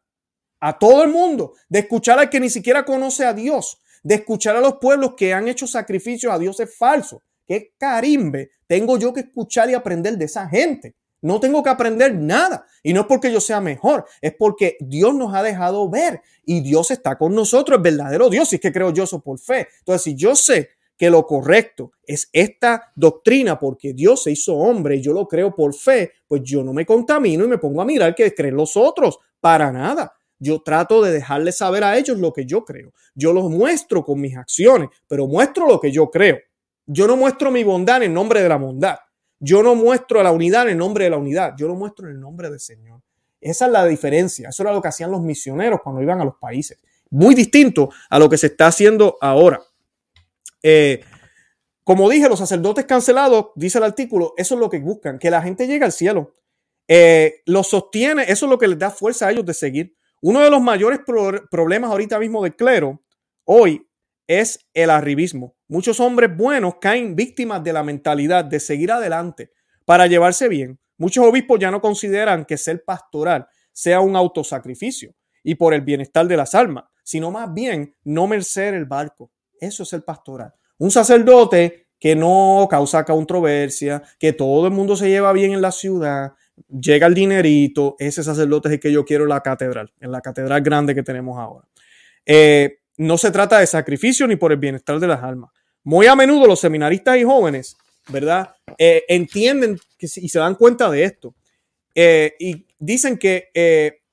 a todo el mundo, de escuchar al que ni siquiera conoce a Dios, de escuchar a los pueblos que han hecho sacrificios a dioses falsos. ¿Qué carimbe tengo yo que escuchar y aprender de esa gente? No tengo que aprender nada. Y no es porque yo sea mejor, es porque Dios nos ha dejado ver y Dios está con nosotros, el verdadero Dios. Y es que creo yo eso por fe. Entonces, si yo sé que lo correcto es esta doctrina porque Dios se hizo hombre y yo lo creo por fe, pues yo no me contamino y me pongo a mirar que creen los otros. Para nada. Yo trato de dejarles saber a ellos lo que yo creo. Yo los muestro con mis acciones, pero muestro lo que yo creo. Yo no muestro mi bondad en nombre de la bondad. yo no muestro la unidad en el nombre de la unidad, yo lo muestro en el nombre del Señor. Esa es la diferencia. Eso era lo que hacían los misioneros cuando iban a los países. Muy distinto a lo que se está haciendo ahora. Eh, como dije, los sacerdotes cancelados, dice el artículo, eso es lo que buscan, que la gente llegue al cielo. Eh, lo sostiene, eso es lo que les da fuerza a ellos de seguir. Uno de los mayores problemas ahorita mismo del clero hoy es el arribismo. Muchos hombres buenos caen víctimas de la mentalidad de seguir adelante para llevarse bien. Muchos obispos ya no consideran que ser pastoral sea un autosacrificio y por el bienestar de las almas, sino más bien no merecer el barco. Eso es el pastoral. Un sacerdote que no causa controversia, que todo el mundo se lleva bien en la ciudad, llega el dinerito, ese sacerdote es el que yo quiero en la catedral, en la catedral grande que tenemos ahora. Eh, no se trata de sacrificio ni por el bienestar de las almas. Muy a menudo los seminaristas y jóvenes, ¿verdad? Eh, entienden y se dan cuenta de esto. Eh, y dicen que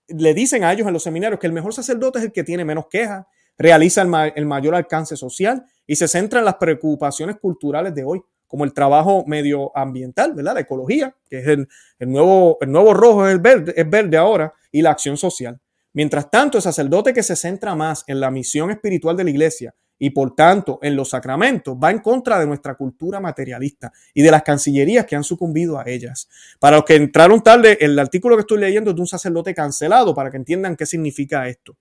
le dicen a ellos en los seminarios que el mejor sacerdote es el que tiene menos quejas, realiza el mayor alcance social y se centra en las preocupaciones culturales de hoy como el trabajo medioambiental, ¿verdad? La ecología, que es el, nuevo, el nuevo rojo, el verde, es verde ahora, y la acción social. Mientras tanto, el sacerdote que se centra más en la misión espiritual de la iglesia y por tanto en los sacramentos va en contra de nuestra cultura materialista y de las cancillerías que han sucumbido a ellas. Para los que entraron tarde, el artículo que estoy leyendo es de un sacerdote cancelado para que entiendan qué significa esto.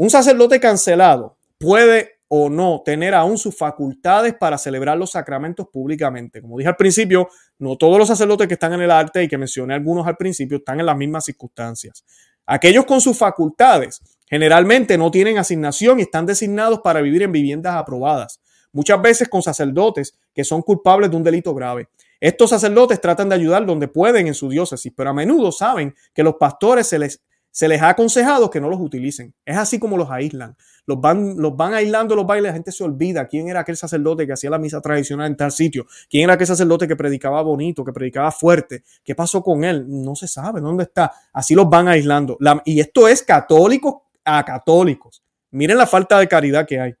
Un sacerdote cancelado puede o no tener aún sus facultades para celebrar los sacramentos públicamente. Como dije al principio, no todos los sacerdotes que están en el arte y que mencioné algunos al principio están en las mismas circunstancias. Aquellos con sus facultades generalmente no tienen asignación y están designados para vivir en viviendas aprobadas, muchas veces con sacerdotes que son culpables de un delito grave. Estos sacerdotes tratan de ayudar donde pueden en su diócesis, pero a menudo saben que los pastores se les se les ha aconsejado que no los utilicen. Es así como los aíslan. Los van, los van aislando los bailes, la gente se olvida quién era aquel sacerdote que hacía la misa tradicional en tal sitio, quién era aquel sacerdote que predicaba bonito, que predicaba fuerte, qué pasó con él, no se sabe dónde está. Así los van aislando. y esto es católicos a católicos. Miren la falta de caridad que hay,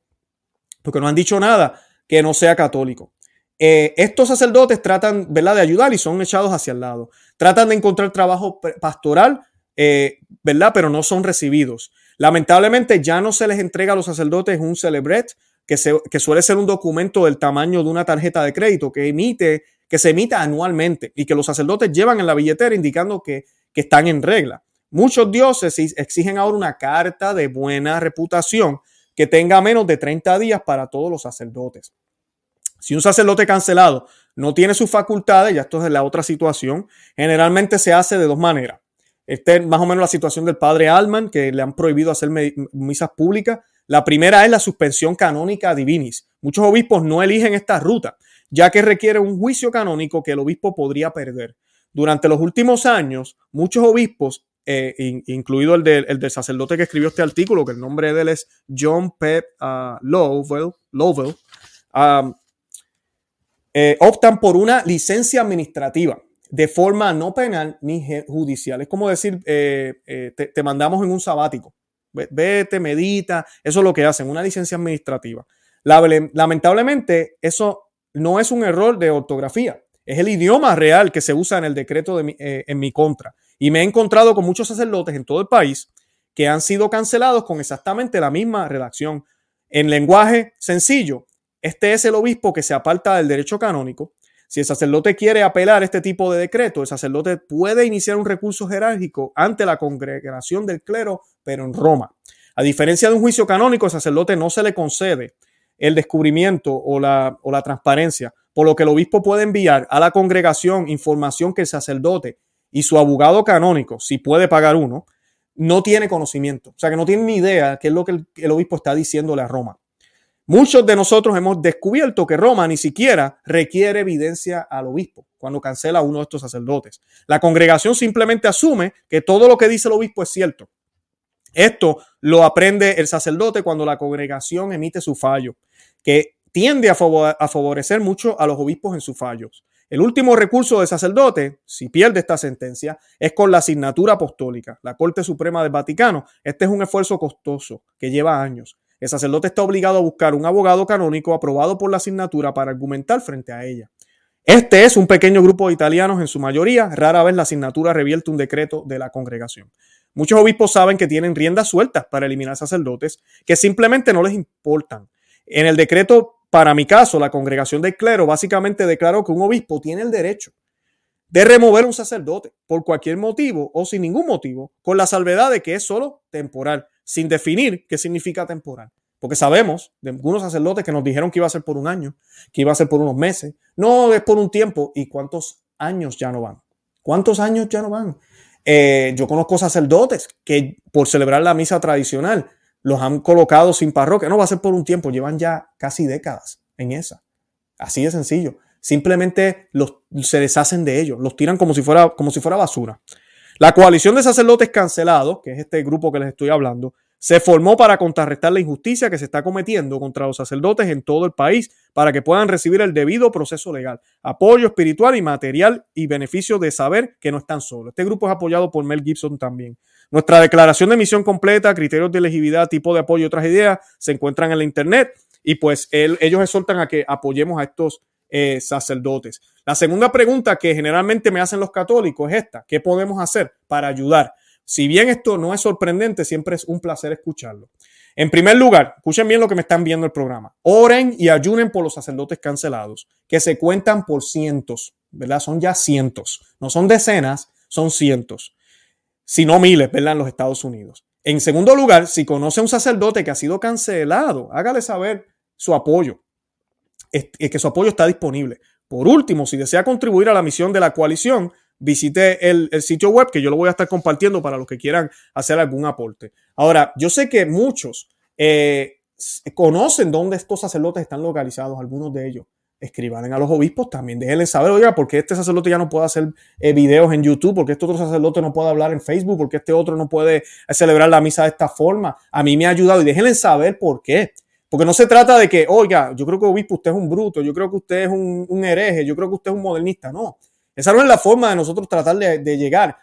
porque no han dicho nada que no sea católico. Eh, estos sacerdotes tratan, ¿verdad?, de ayudar y son echados hacia el lado. Tratan de encontrar trabajo pastoral eh, ¿verdad? Pero no son recibidos. Lamentablemente ya no se les entrega a los sacerdotes un celebret, que, que suele ser un documento del tamaño de una tarjeta de crédito que emite, que se emite anualmente y que los sacerdotes llevan en la billetera indicando que, que están en regla. Muchos dioses exigen ahora una carta de buena reputación que tenga menos de 30 días para todos los sacerdotes. Si un sacerdote cancelado no tiene sus facultades, ya esto es la otra situación, generalmente se hace de dos maneras. Esta es más o menos la situación del padre Alman, que le han prohibido hacer misas públicas. La primera es la suspensión canónica divinis. Muchos obispos no eligen esta ruta, ya que requiere un juicio canónico que el obispo podría perder. Durante los últimos años, muchos obispos, eh, incluido el, del sacerdote que escribió este artículo, que el nombre de él es John Pep uh, Lowell, eh, optan por una licencia administrativa de forma no penal ni judicial. Es como decir, eh, eh, te, mandamos en un sabático. Vete, medita, eso es lo que hacen, una licencia administrativa. lamentablemente, eso no es un error de ortografía, es el idioma real que se usa en el decreto de eh, en mi contra. Y me he encontrado con muchos sacerdotes en todo el país que han sido cancelados con exactamente la misma redacción. En lenguaje sencillo, este es el obispo que se aparta del derecho canónico si el sacerdote quiere apelar este tipo de decreto, el sacerdote puede iniciar un recurso jerárquico ante la congregación del clero, pero en Roma. A diferencia de un juicio canónico, el sacerdote no se le concede el descubrimiento o la, o la transparencia, por lo que el obispo puede enviar a la congregación información que el sacerdote y su abogado canónico, si puede pagar uno, no tiene conocimiento. O sea, que no tiene ni idea qué es lo que el obispo está diciéndole a Roma. Muchos de nosotros hemos descubierto que Roma ni siquiera requiere evidencia al obispo cuando cancela a uno de estos sacerdotes. La congregación simplemente asume que todo lo que dice el obispo es cierto. Esto lo aprende el sacerdote cuando la congregación emite su fallo, que tiende a, favorecer mucho a los obispos en sus fallos. El último recurso del sacerdote, si pierde esta sentencia, es con la asignatura apostólica, la Corte Suprema del Vaticano. Este es un esfuerzo costoso que lleva años. El sacerdote está obligado a buscar un abogado canónico aprobado por la asignatura para argumentar frente a ella. Este es un pequeño grupo de italianos en su mayoría, rara vez la asignatura revierte un decreto de la congregación. Muchos obispos saben que tienen riendas sueltas para eliminar sacerdotes que simplemente no les importan. En el decreto, para mi caso, la congregación del clero básicamente declaró que un obispo tiene el derecho de remover un sacerdote por cualquier motivo o sin ningún motivo, con la salvedad de que es solo temporal, sin definir qué significa temporal. Porque sabemos de algunos sacerdotes que nos dijeron que iba a ser por un año, que iba a ser por unos meses. No es por un tiempo. ¿Y cuántos años ya no van? ¿Cuántos años ya no van? Eh, yo conozco sacerdotes que por celebrar la misa tradicional los han colocado sin parroquia. No va a ser por un tiempo. Llevan ya casi décadas en esa. Así de sencillo. Simplemente los, se deshacen de ellos. Los tiran como si fuera, como si fuera basura. La coalición de sacerdotes cancelados, que es este grupo que les estoy hablando, se formó para contrarrestar la injusticia que se está cometiendo contra los sacerdotes en todo el país para que puedan recibir el debido proceso legal, apoyo espiritual y material y beneficio de saber que no están solos. Este grupo es apoyado por Mel Gibson también. Nuestra declaración de misión completa, criterios de elegibilidad, tipo de apoyo y otras ideas se encuentran en la internet y pues ellos exhortan a que apoyemos a estos eh, sacerdotes. La segunda pregunta que generalmente me hacen los católicos es esta, ¿qué podemos hacer para ayudar? Si bien esto no es sorprendente, siempre es un placer escucharlo. En primer lugar, escuchen bien lo que me están viendo el programa. Oren y ayunen por los sacerdotes cancelados, que se cuentan por cientos, ¿verdad? Son ya cientos. No son decenas, son cientos. Si no miles, ¿verdad? En los Estados Unidos. En segundo lugar, si conoce a un sacerdote que ha sido cancelado, hágale saber su apoyo, que su apoyo está disponible. Por último, si desea contribuir a la misión de la coalición, visite el, sitio web que yo lo voy a estar compartiendo para los que quieran hacer algún aporte. Ahora, yo sé que muchos eh, conocen dónde estos sacerdotes están localizados, algunos de ellos. Escriban a los obispos también, déjenle saber, oiga, porque este sacerdote ya no puede hacer eh, videos en YouTube, porque este otro sacerdote no puede hablar en Facebook, porque este otro no puede celebrar la misa de esta forma. A mí me ha ayudado y déjenle saber por qué. Porque no se trata de que, oiga, yo creo que obispo usted es un bruto, yo creo que usted es un, hereje, yo creo que usted es un modernista. No, esa no es la forma de nosotros tratar de, llegar.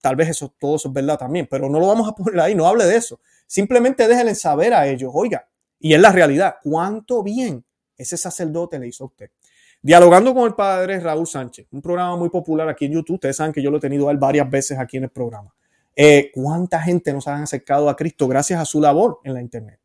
Tal vez eso, todo eso es verdad también, pero no lo vamos a (laughs) poner ahí, no hable de eso. Simplemente déjenle saber a ellos, oiga, y es la realidad, cuánto bien ese sacerdote le hizo a usted. Dialogando con el padre Raúl Sánchez, un programa muy popular aquí en YouTube. Ustedes saben que yo lo he tenido varias veces aquí en el programa. Eh, ¿Cuánta gente nos han acercado a Cristo gracias a su labor en la internet?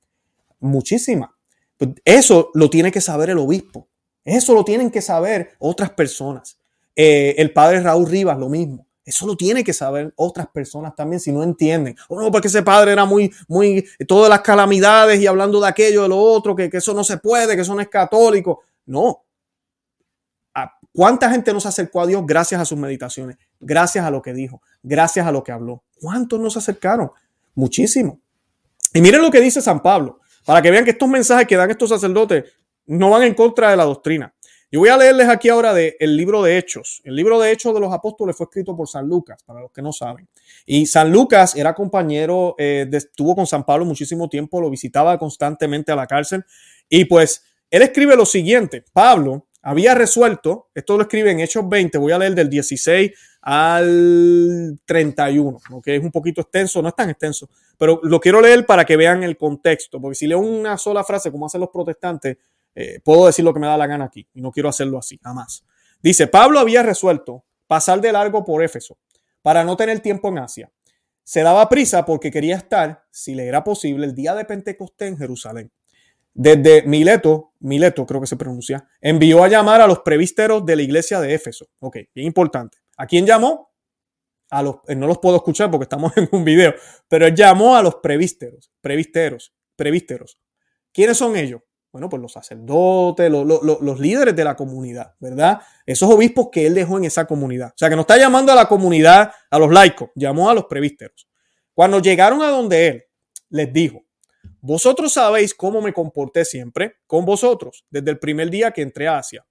Muchísima. Pues eso lo tiene que saber el obispo. Eso lo tienen que saber otras personas. Eh, el padre Raúl Rivas, lo mismo. Eso lo tiene que saber otras personas también si no entienden. O no, porque ese padre era muy, muy, todas las calamidades y hablando de aquello, de lo otro, que, que eso no se puede, que eso no es católico. No. ¿Cuánta gente nos acercó a Dios gracias a sus meditaciones? Gracias a lo que dijo, gracias a lo que habló. ¿Cuántos nos acercaron? Muchísimo. Y miren lo que dice San Pablo, para que vean que estos mensajes que dan estos sacerdotes no van en contra de la doctrina. Yo voy a leerles aquí ahora del el libro de Hechos. El libro de Hechos de los Apóstoles fue escrito por San Lucas, para los que no saben. Y San Lucas era compañero, eh, estuvo con San Pablo muchísimo tiempo, lo visitaba constantemente a la cárcel. Y pues él escribe lo siguiente, Pablo había resuelto, esto lo escribe en Hechos 20, voy a leer del 16 al 31, que es un poquito extenso, no es tan extenso, pero lo quiero leer para que vean el contexto, porque si leo una sola frase, como hacen los protestantes, eh, puedo decir lo que me da la gana aquí y no quiero hacerlo así, jamás. Dice, Pablo había resuelto pasar de largo por Éfeso para no tener tiempo en Asia. Se daba prisa porque quería estar, si le era posible, el día de Pentecostés en Jerusalén. Desde Mileto, Mileto creo que se pronuncia, envió a llamar a los prevísteros de la iglesia de Éfeso. Ok, bien importante. ¿A quién llamó? A los, eh, no los puedo escuchar porque estamos (laughs) en un video, pero él llamó a los prevísteros, prevísteros, prevísteros. ¿Quiénes son ellos? Bueno, pues los sacerdotes, los, líderes de la comunidad, ¿verdad? Esos obispos que él dejó en esa comunidad. O sea, que no está llamando a la comunidad, a los laicos, llamó a los prevísteros. Cuando llegaron a donde él, les dijo, vosotros sabéis cómo me comporté siempre con vosotros desde el primer día que entré a Asia,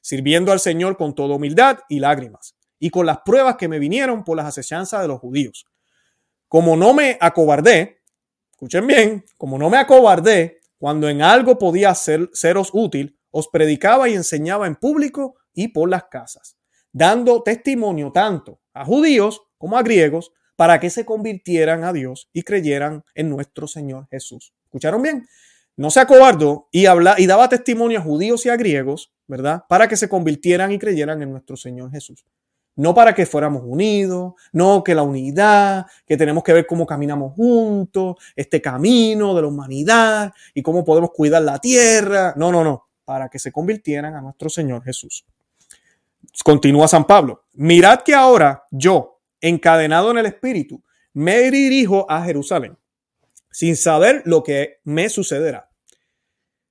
sirviendo al Señor con toda humildad y lágrimas, y con las pruebas que me vinieron por las asechanzas de los judíos. Como no me acobardé, escuchen bien, como no me acobardé, cuando en algo podía ser, seros útil, os predicaba y enseñaba en público y por las casas, dando testimonio tanto a judíos como a griegos para que se convirtieran a Dios y creyeran en nuestro Señor Jesús. ¿Escucharon bien? No se acobardó y, habla, y daba testimonio a judíos y a griegos ¿verdad? Para que se convirtieran y creyeran en nuestro Señor Jesús. No para que fuéramos unidos, no que la unidad, que tenemos que ver cómo caminamos juntos, este camino de la humanidad y cómo podemos cuidar la tierra. No, no, no, para que se convirtieran a nuestro Señor Jesús. Continúa San Pablo. Mirad que ahora yo, encadenado en el Espíritu, me dirijo a Jerusalén, sin saber lo que me sucederá.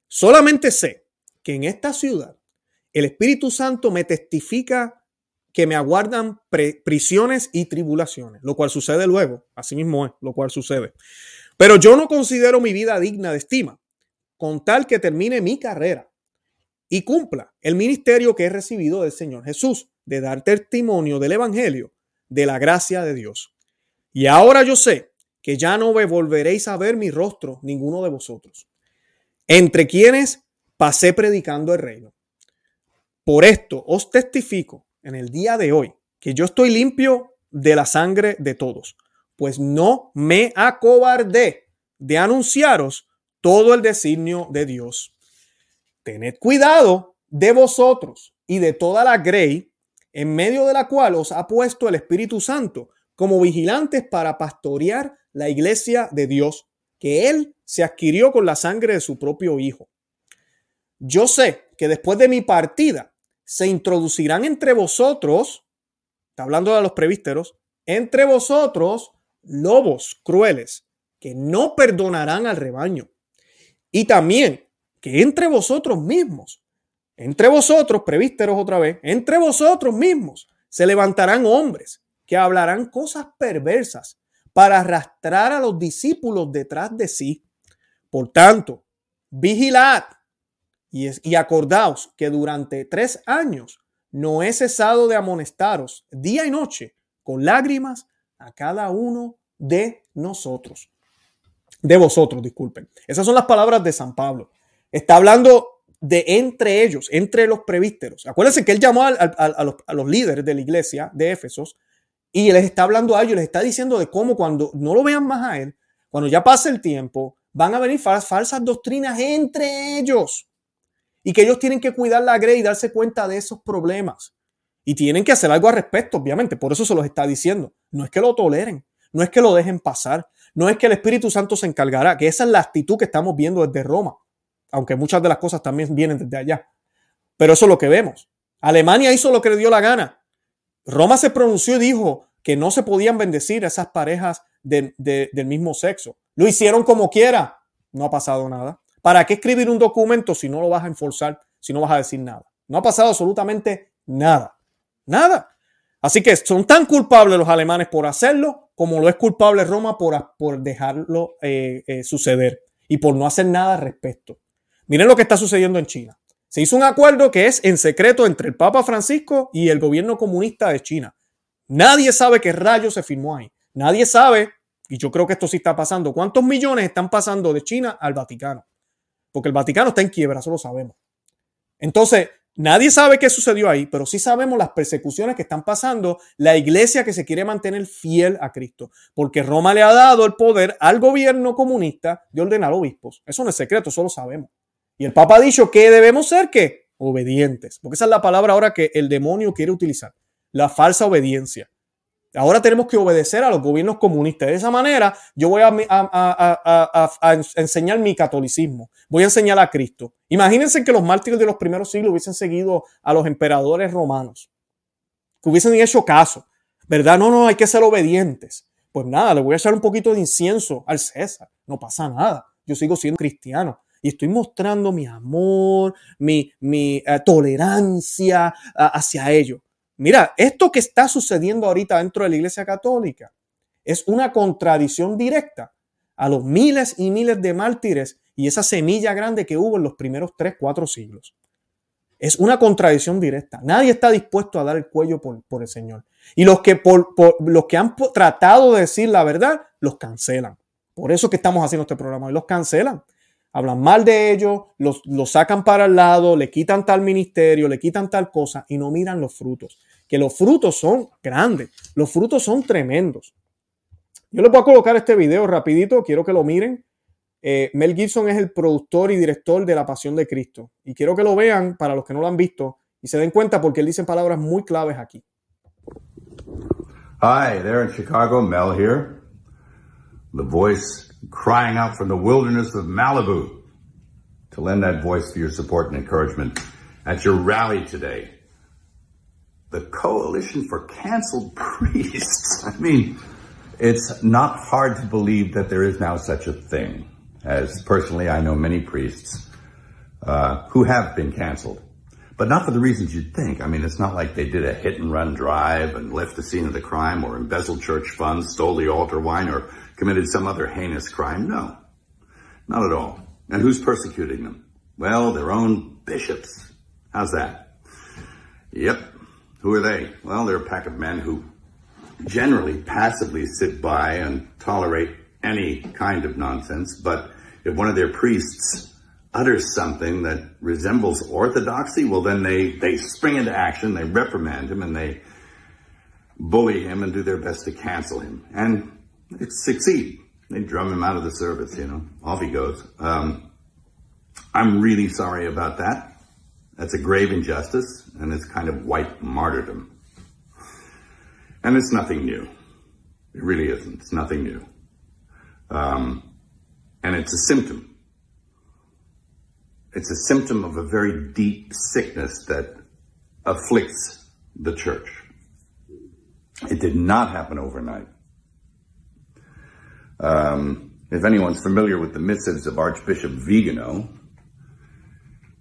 Solamente sé que en esta ciudad el Espíritu Santo me testifica que me aguardan prisiones y tribulaciones, lo cual sucede luego, así mismo es, lo cual sucede. Pero yo no considero mi vida digna de estima, con tal que termine mi carrera y cumpla el ministerio que he recibido del Señor Jesús, de dar testimonio del Evangelio, de la gracia de Dios. Y ahora yo sé que ya no volveréis a ver mi rostro ninguno de vosotros, entre quienes pasé predicando el reino. Por esto os testifico en el día de hoy que yo estoy limpio de la sangre de todos, pues no me acobardé de anunciaros todo el designio de Dios. Tened cuidado de vosotros y de toda la grey en medio de la cual os ha puesto el Espíritu Santo como vigilantes para pastorear la iglesia de Dios, que Él se adquirió con la sangre de su propio Hijo. Yo sé que después de mi partida se introducirán entre vosotros, está hablando de los prevísteros, entre vosotros lobos crueles que no perdonarán al rebaño. Y también que entre vosotros mismos, entre vosotros, prevísteros otra vez, entre vosotros mismos se levantarán hombres que hablarán cosas perversas para arrastrar a los discípulos detrás de sí. Por tanto, vigilad y, acordaos que durante tres años no he cesado de amonestaros día y noche con lágrimas a cada uno de nosotros. De vosotros, disculpen. Esas son las palabras de San Pablo. Está hablando de entre ellos, entre los prevísteros. Acuérdense que él llamó a, los, a, los, líderes de la iglesia de Éfesos y les está hablando a ellos, les está diciendo de cómo cuando no lo vean más a él, cuando ya pase el tiempo, van a venir falsas doctrinas entre ellos y que ellos tienen que cuidar la grey y darse cuenta de esos problemas. Y tienen que hacer algo al respecto, obviamente. Por eso se los está diciendo. No es que lo toleren, no es que lo dejen pasar, no es que el Espíritu Santo se encargará, que esa es la actitud que estamos viendo desde Roma, aunque muchas de las cosas también vienen desde allá. Pero eso es lo que vemos. Alemania hizo lo que le dio la gana. Roma se pronunció y dijo que no se podían bendecir a esas parejas del mismo sexo. Lo hicieron como quiera. No ha pasado nada. ¿Para qué escribir un documento si no lo vas a enforzar, si no vas a decir nada? No ha pasado absolutamente nada. Nada. Así que son tan culpables los alemanes por hacerlo como lo es culpable Roma por, por dejarlo eh, eh, suceder y por no hacer nada al respecto. Miren lo que está sucediendo en China. Se hizo un acuerdo que es en secreto entre el Papa Francisco y el gobierno comunista de China. Nadie sabe qué rayos se firmó ahí. Nadie sabe, y yo creo que esto sí está pasando, cuántos millones están pasando de China al Vaticano porque el Vaticano está en quiebra, eso lo sabemos. Entonces, nadie sabe qué sucedió ahí, pero sí sabemos las persecuciones que están pasando la iglesia que se quiere mantener fiel a Cristo, porque Roma le ha dado el poder al gobierno comunista de ordenar obispos. Eso no es secreto, eso lo sabemos. Y el Papa ha dicho que debemos ser que obedientes, porque esa es la palabra ahora que el demonio quiere utilizar, la falsa obediencia. Ahora tenemos que obedecer a los gobiernos comunistas. De esa manera, yo voy a, enseñar mi catolicismo. Voy a enseñar a Cristo. Imagínense que los mártires de los primeros siglos hubiesen seguido a los emperadores romanos. Que hubiesen hecho caso. ¿Verdad? No, no, hay que ser obedientes. Pues nada, le voy a echar un poquito de incienso al César. No pasa nada. Yo sigo siendo cristiano y estoy mostrando mi amor, mi, mi eh, tolerancia hacia ellos. Mira, esto que está sucediendo ahorita dentro de la Iglesia Católica es una contradicción directa a los miles y miles de mártires y esa semilla grande que hubo en los primeros tres, cuatro siglos. Es una contradicción directa. Nadie está dispuesto a dar el cuello por, el Señor. Y los que, por, los que han tratado de decir la verdad, los cancelan. Por eso que estamos haciendo este programa. Y los cancelan. Hablan mal de ellos, los, los sacan para el lado, le quitan tal ministerio, le quitan tal cosa y no miran los frutos que los frutos son grandes, los frutos son tremendos. Yo les voy a colocar este video rapidito, quiero que lo miren. Eh, Mel Gibson es el productor y director de La Pasión de Cristo. Y quiero que lo vean para los que no lo han visto y se den cuenta porque él dice palabras muy claves aquí. Hi, there in Chicago, Mel here. The voice crying out from the wilderness of Malibu to lend that voice for your support and encouragement at your rally today. The Coalition for Canceled (laughs) Priests. I mean, it's not hard to believe that there is now such a thing, as personally I know many priests uh, who have been canceled. But not for the reasons you'd think. I mean, it's not like they did a hit and run drive and left the scene of the crime or embezzled church funds, stole the altar wine, or committed some other heinous crime. No, not at all. And who's persecuting them? Well, their own bishops. How's that? Yep. Who are they? Well, they're a pack of men who generally passively sit by and tolerate any kind of nonsense, but if one of their priests utters something that resembles orthodoxy, well, then they, they spring into action, they reprimand him, and they bully him and do their best to cancel him. And succeed. They drum him out of the service, you know. Off he goes. Um, I'm really sorry about that. That's a grave injustice, and it's kind of white martyrdom. And it's nothing new. It really isn't. It's nothing new. Um, and it's a symptom it's a symptom of a very deep sickness that afflicts the church. It did not happen overnight. Um, if anyone's familiar with the missives of Archbishop Vigano,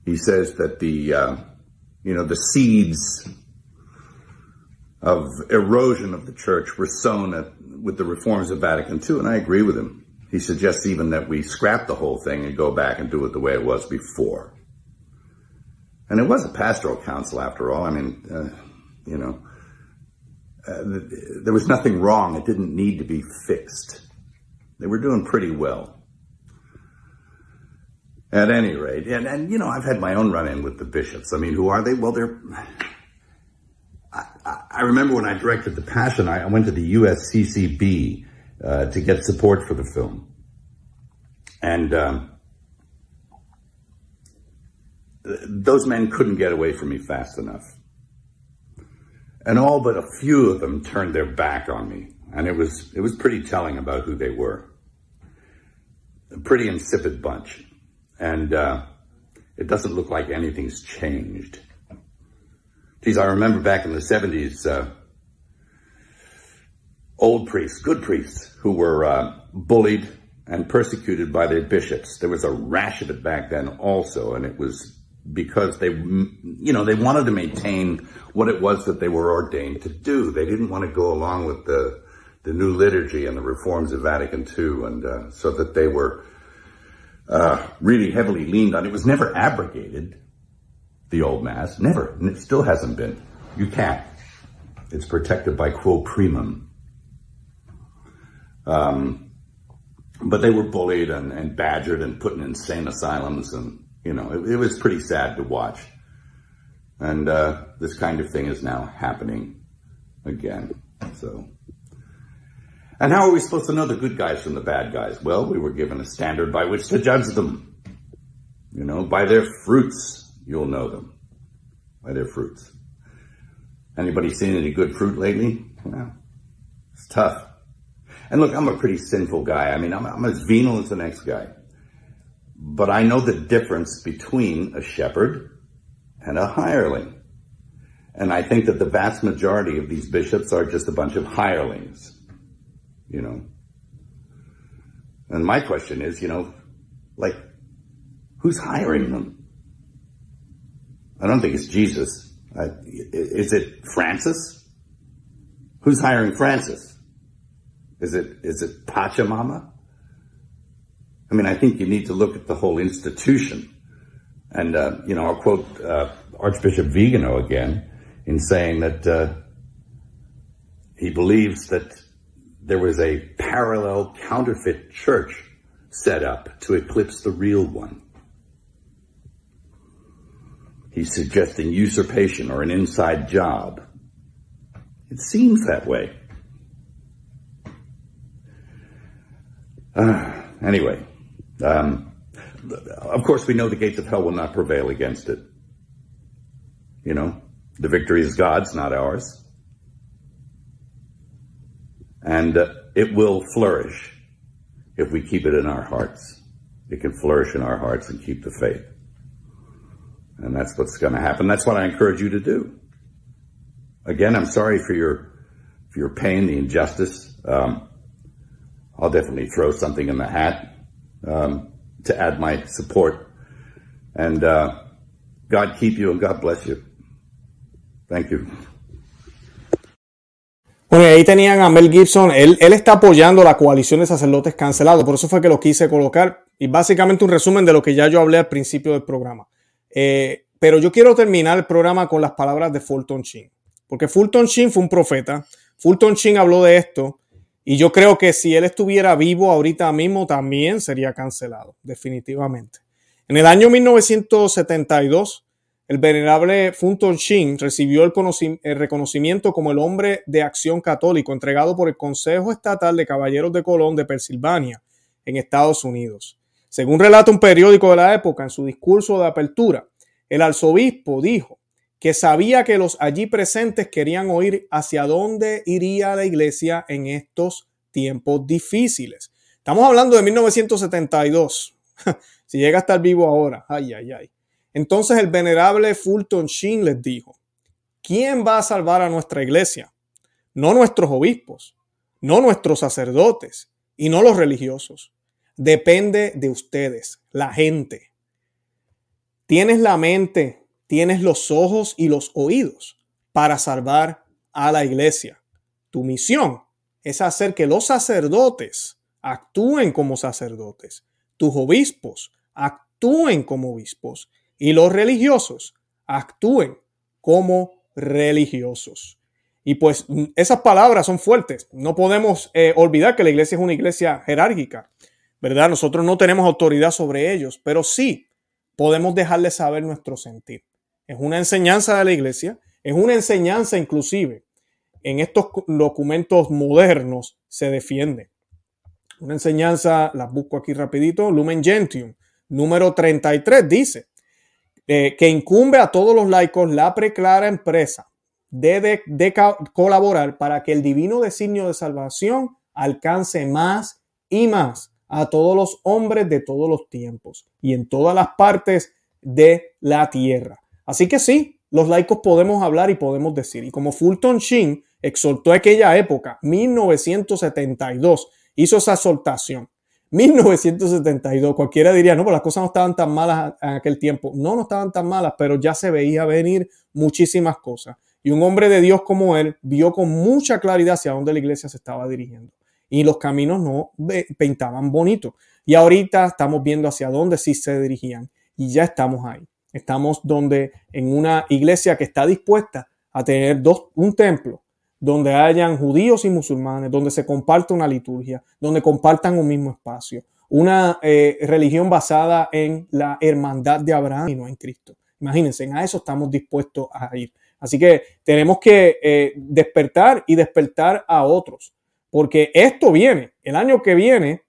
he says that the, uh, you know, the seeds of erosion of the church were sown at, with the reforms of Vatican II, and I agree with him. He suggests even that we scrap the whole thing and go back and do it the way it was before. And it was a pastoral council after all. I mean, uh, you know, uh, there was nothing wrong. It didn't need to be fixed. They were doing pretty well. At any rate, and, and you know, I've had my own run in with the bishops. I mean, who are they? Well, they're. I, I remember when I directed The Passion, I went to the USCCB uh, to get support for the film. And um, those men couldn't get away from me fast enough. And all but a few of them turned their back on me. And it was, it was pretty telling about who they were. A pretty insipid bunch. And uh, it doesn't look like anything's changed. Geez, I remember back in the 70s, uh, old priests, good priests, who were uh, bullied and persecuted by their bishops. There was a rash of it back then also, and it was because they, you know, they wanted to maintain what it was that they were ordained to do. They didn't want to go along with the, the new liturgy and the reforms of Vatican II, and uh, so that they were uh, really heavily leaned on. It was never abrogated, the old mass, never, and it still hasn't been. You can't. It's protected by quo primum. Um, but they were bullied and, and, badgered and put in insane asylums, and you know it, it was pretty sad to watch. And uh, this kind of thing is now happening again. So, and how are we supposed to know the good guys from the bad guys? Well, we were given a standard by which to judge them. You know, by their fruits, you'll know them. By their fruits. Anybody seen any good fruit lately? Well, it's tough. And look, I'm a pretty sinful guy. I mean, I'm, I'm as venal as the next guy. But I know the difference between a shepherd and a hireling. And I think that the vast majority of these bishops are just a bunch of hirelings, you know. And my question is, you know, like, who's hiring them? I don't think it's Jesus. I, is it Francis? Who's hiring Francis? Is it is it Pachamama? I mean, I think you need to look at the whole institution. And uh, you know, I'll quote uh, Archbishop Vigano again in saying that uh, he believes that there was a parallel counterfeit church set up to eclipse the real one. He's suggesting usurpation or an inside job. It seems that way. Uh, anyway, Um, of course, we know the gates of hell will not prevail against it. You know, the victory is God's, not ours. And uh, it will flourish if we keep it in our hearts. It can flourish in our hearts and keep the faith. And that's what's going to happen. That's what I encourage you to do. Again, I'm sorry for your for your pain, the injustice. Um, I'll definitely throw something in the hat um, to add my support. And uh, God keep you and God bless you. Thank you. Bueno, ahí tenían a Mel Gibson. Él, él, está apoyando la coalición de sacerdotes cancelados. Por eso fue que lo quise colocar. Y básicamente un resumen de lo que ya yo hablé al principio del programa. Eh, pero yo quiero terminar el programa con las palabras de Fulton Sheen. Porque Fulton Sheen fue un profeta. Fulton Sheen habló de esto. Y yo creo que si él estuviera vivo ahorita mismo también sería cancelado, definitivamente. En el año 1972, el venerable Fulton Sheen recibió el, el, reconocimiento como el hombre de acción católico entregado por el Consejo Estatal de Caballeros de Colón de Pensilvania en Estados Unidos. Según relata un periódico de la época, en su discurso de apertura, el arzobispo dijo que sabía que los allí presentes querían oír hacia dónde iría la iglesia en estos tiempos difíciles. Estamos hablando de 1972. (laughs) si llega a estar vivo ahora, ay, ay, ay. Entonces el venerable Fulton Sheen les dijo, ¿quién va a salvar a nuestra iglesia? No nuestros obispos, no nuestros sacerdotes y no los religiosos. Depende de ustedes, la gente. Tienes la mente, tienes los ojos y los oídos para salvar a la iglesia. Tu misión es hacer que los sacerdotes actúen como sacerdotes, tus obispos actúen como obispos y los religiosos actúen como religiosos. Y pues esas palabras son fuertes. No podemos eh, olvidar que la iglesia es una iglesia jerárquica, ¿verdad? Nosotros no tenemos autoridad sobre ellos, pero sí podemos dejarles saber nuestro sentir. Es una enseñanza de la iglesia, es una enseñanza inclusive. En estos documentos modernos se defiende. Una enseñanza, la busco aquí rapidito, Lumen Gentium, número 33, dice, eh, que incumbe a todos los laicos la preclara empresa de, de, colaborar para que el divino designio de salvación alcance más y más a todos los hombres de todos los tiempos y en todas las partes de la tierra. Así que sí, los laicos podemos hablar y podemos decir. Y como Fulton Sheen exhortó aquella época, 1972, hizo esa exhortación 1972, cualquiera diría, no, pues las cosas no estaban tan malas en aquel tiempo. No, no estaban tan malas, pero ya se veía venir muchísimas cosas. Y un hombre de Dios como él vio con mucha claridad hacia dónde la iglesia se estaba dirigiendo. Y los caminos no pintaban bonito. Y ahorita estamos viendo hacia dónde sí se dirigían. Y ya estamos ahí. Estamos donde en una iglesia que está dispuesta a tener dos, un templo donde hayan judíos y musulmanes, donde se comparte una liturgia, donde compartan un mismo espacio, una eh, religión basada en la hermandad de Abraham y no en Cristo. Imagínense, a eso estamos dispuestos a ir. Así que tenemos que eh, despertar y despertar a otros, porque esto viene, el año que viene,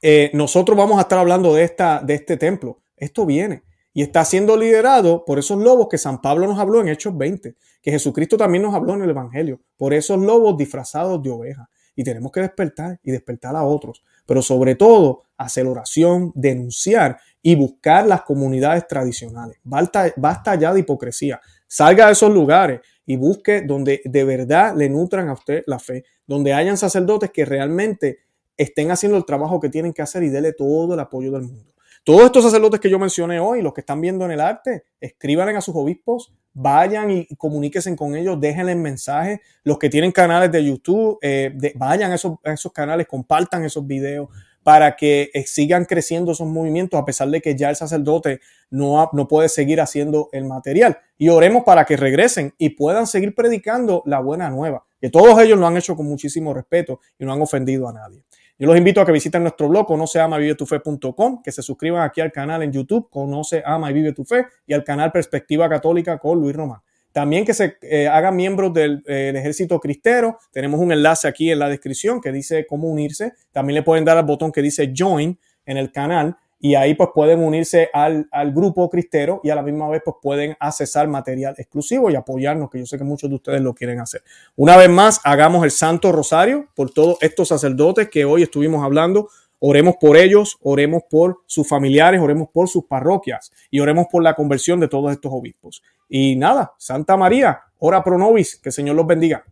eh, nosotros vamos a estar hablando de, esta, de este templo, esto viene y está siendo liderado por esos lobos que San Pablo nos habló en Hechos 20, que Jesucristo también nos habló en el Evangelio, por esos lobos disfrazados de ovejas. Y tenemos que despertar y despertar a otros, pero sobre todo hacer oración, denunciar y buscar las comunidades tradicionales. Basta, ya de hipocresía. Salga de esos lugares y busque donde de verdad le nutran a usted la fe, donde hayan sacerdotes que realmente estén haciendo el trabajo que tienen que hacer y dele todo el apoyo del mundo. Todos estos sacerdotes que yo mencioné hoy, los que están viendo en el arte, escríbanle a sus obispos, vayan y comuníquense con ellos, déjenles mensajes. Los que tienen canales de YouTube, eh, vayan a esos, canales, compartan esos videos para que eh, sigan creciendo esos movimientos, a pesar de que ya el sacerdote no, no puede seguir haciendo el material. Y oremos para que regresen y puedan seguir predicando la buena nueva, que todos ellos lo han hecho con muchísimo respeto y no han ofendido a nadie. Yo los invito a que visiten nuestro blog conoceamavivetufe.com, que se suscriban aquí al canal en YouTube Conoce, Ama y Vive tu Fe y al canal Perspectiva Católica con Luis Román. También que se eh, hagan miembros del, eh, ejército cristero. Tenemos un enlace aquí en la descripción que dice cómo unirse. También le pueden dar al botón que dice Join, en el canal y ahí pues pueden unirse al, al, grupo cristero y a la misma vez pues pueden accesar material exclusivo y apoyarnos, que yo sé que muchos de ustedes lo quieren hacer. Una vez más, hagamos el Santo Rosario por todos estos sacerdotes que hoy estuvimos hablando. Oremos por ellos, oremos por sus familiares, oremos por sus parroquias y oremos por la conversión de todos estos obispos. Y nada, Santa María, ora pro nobis, que el Señor los bendiga.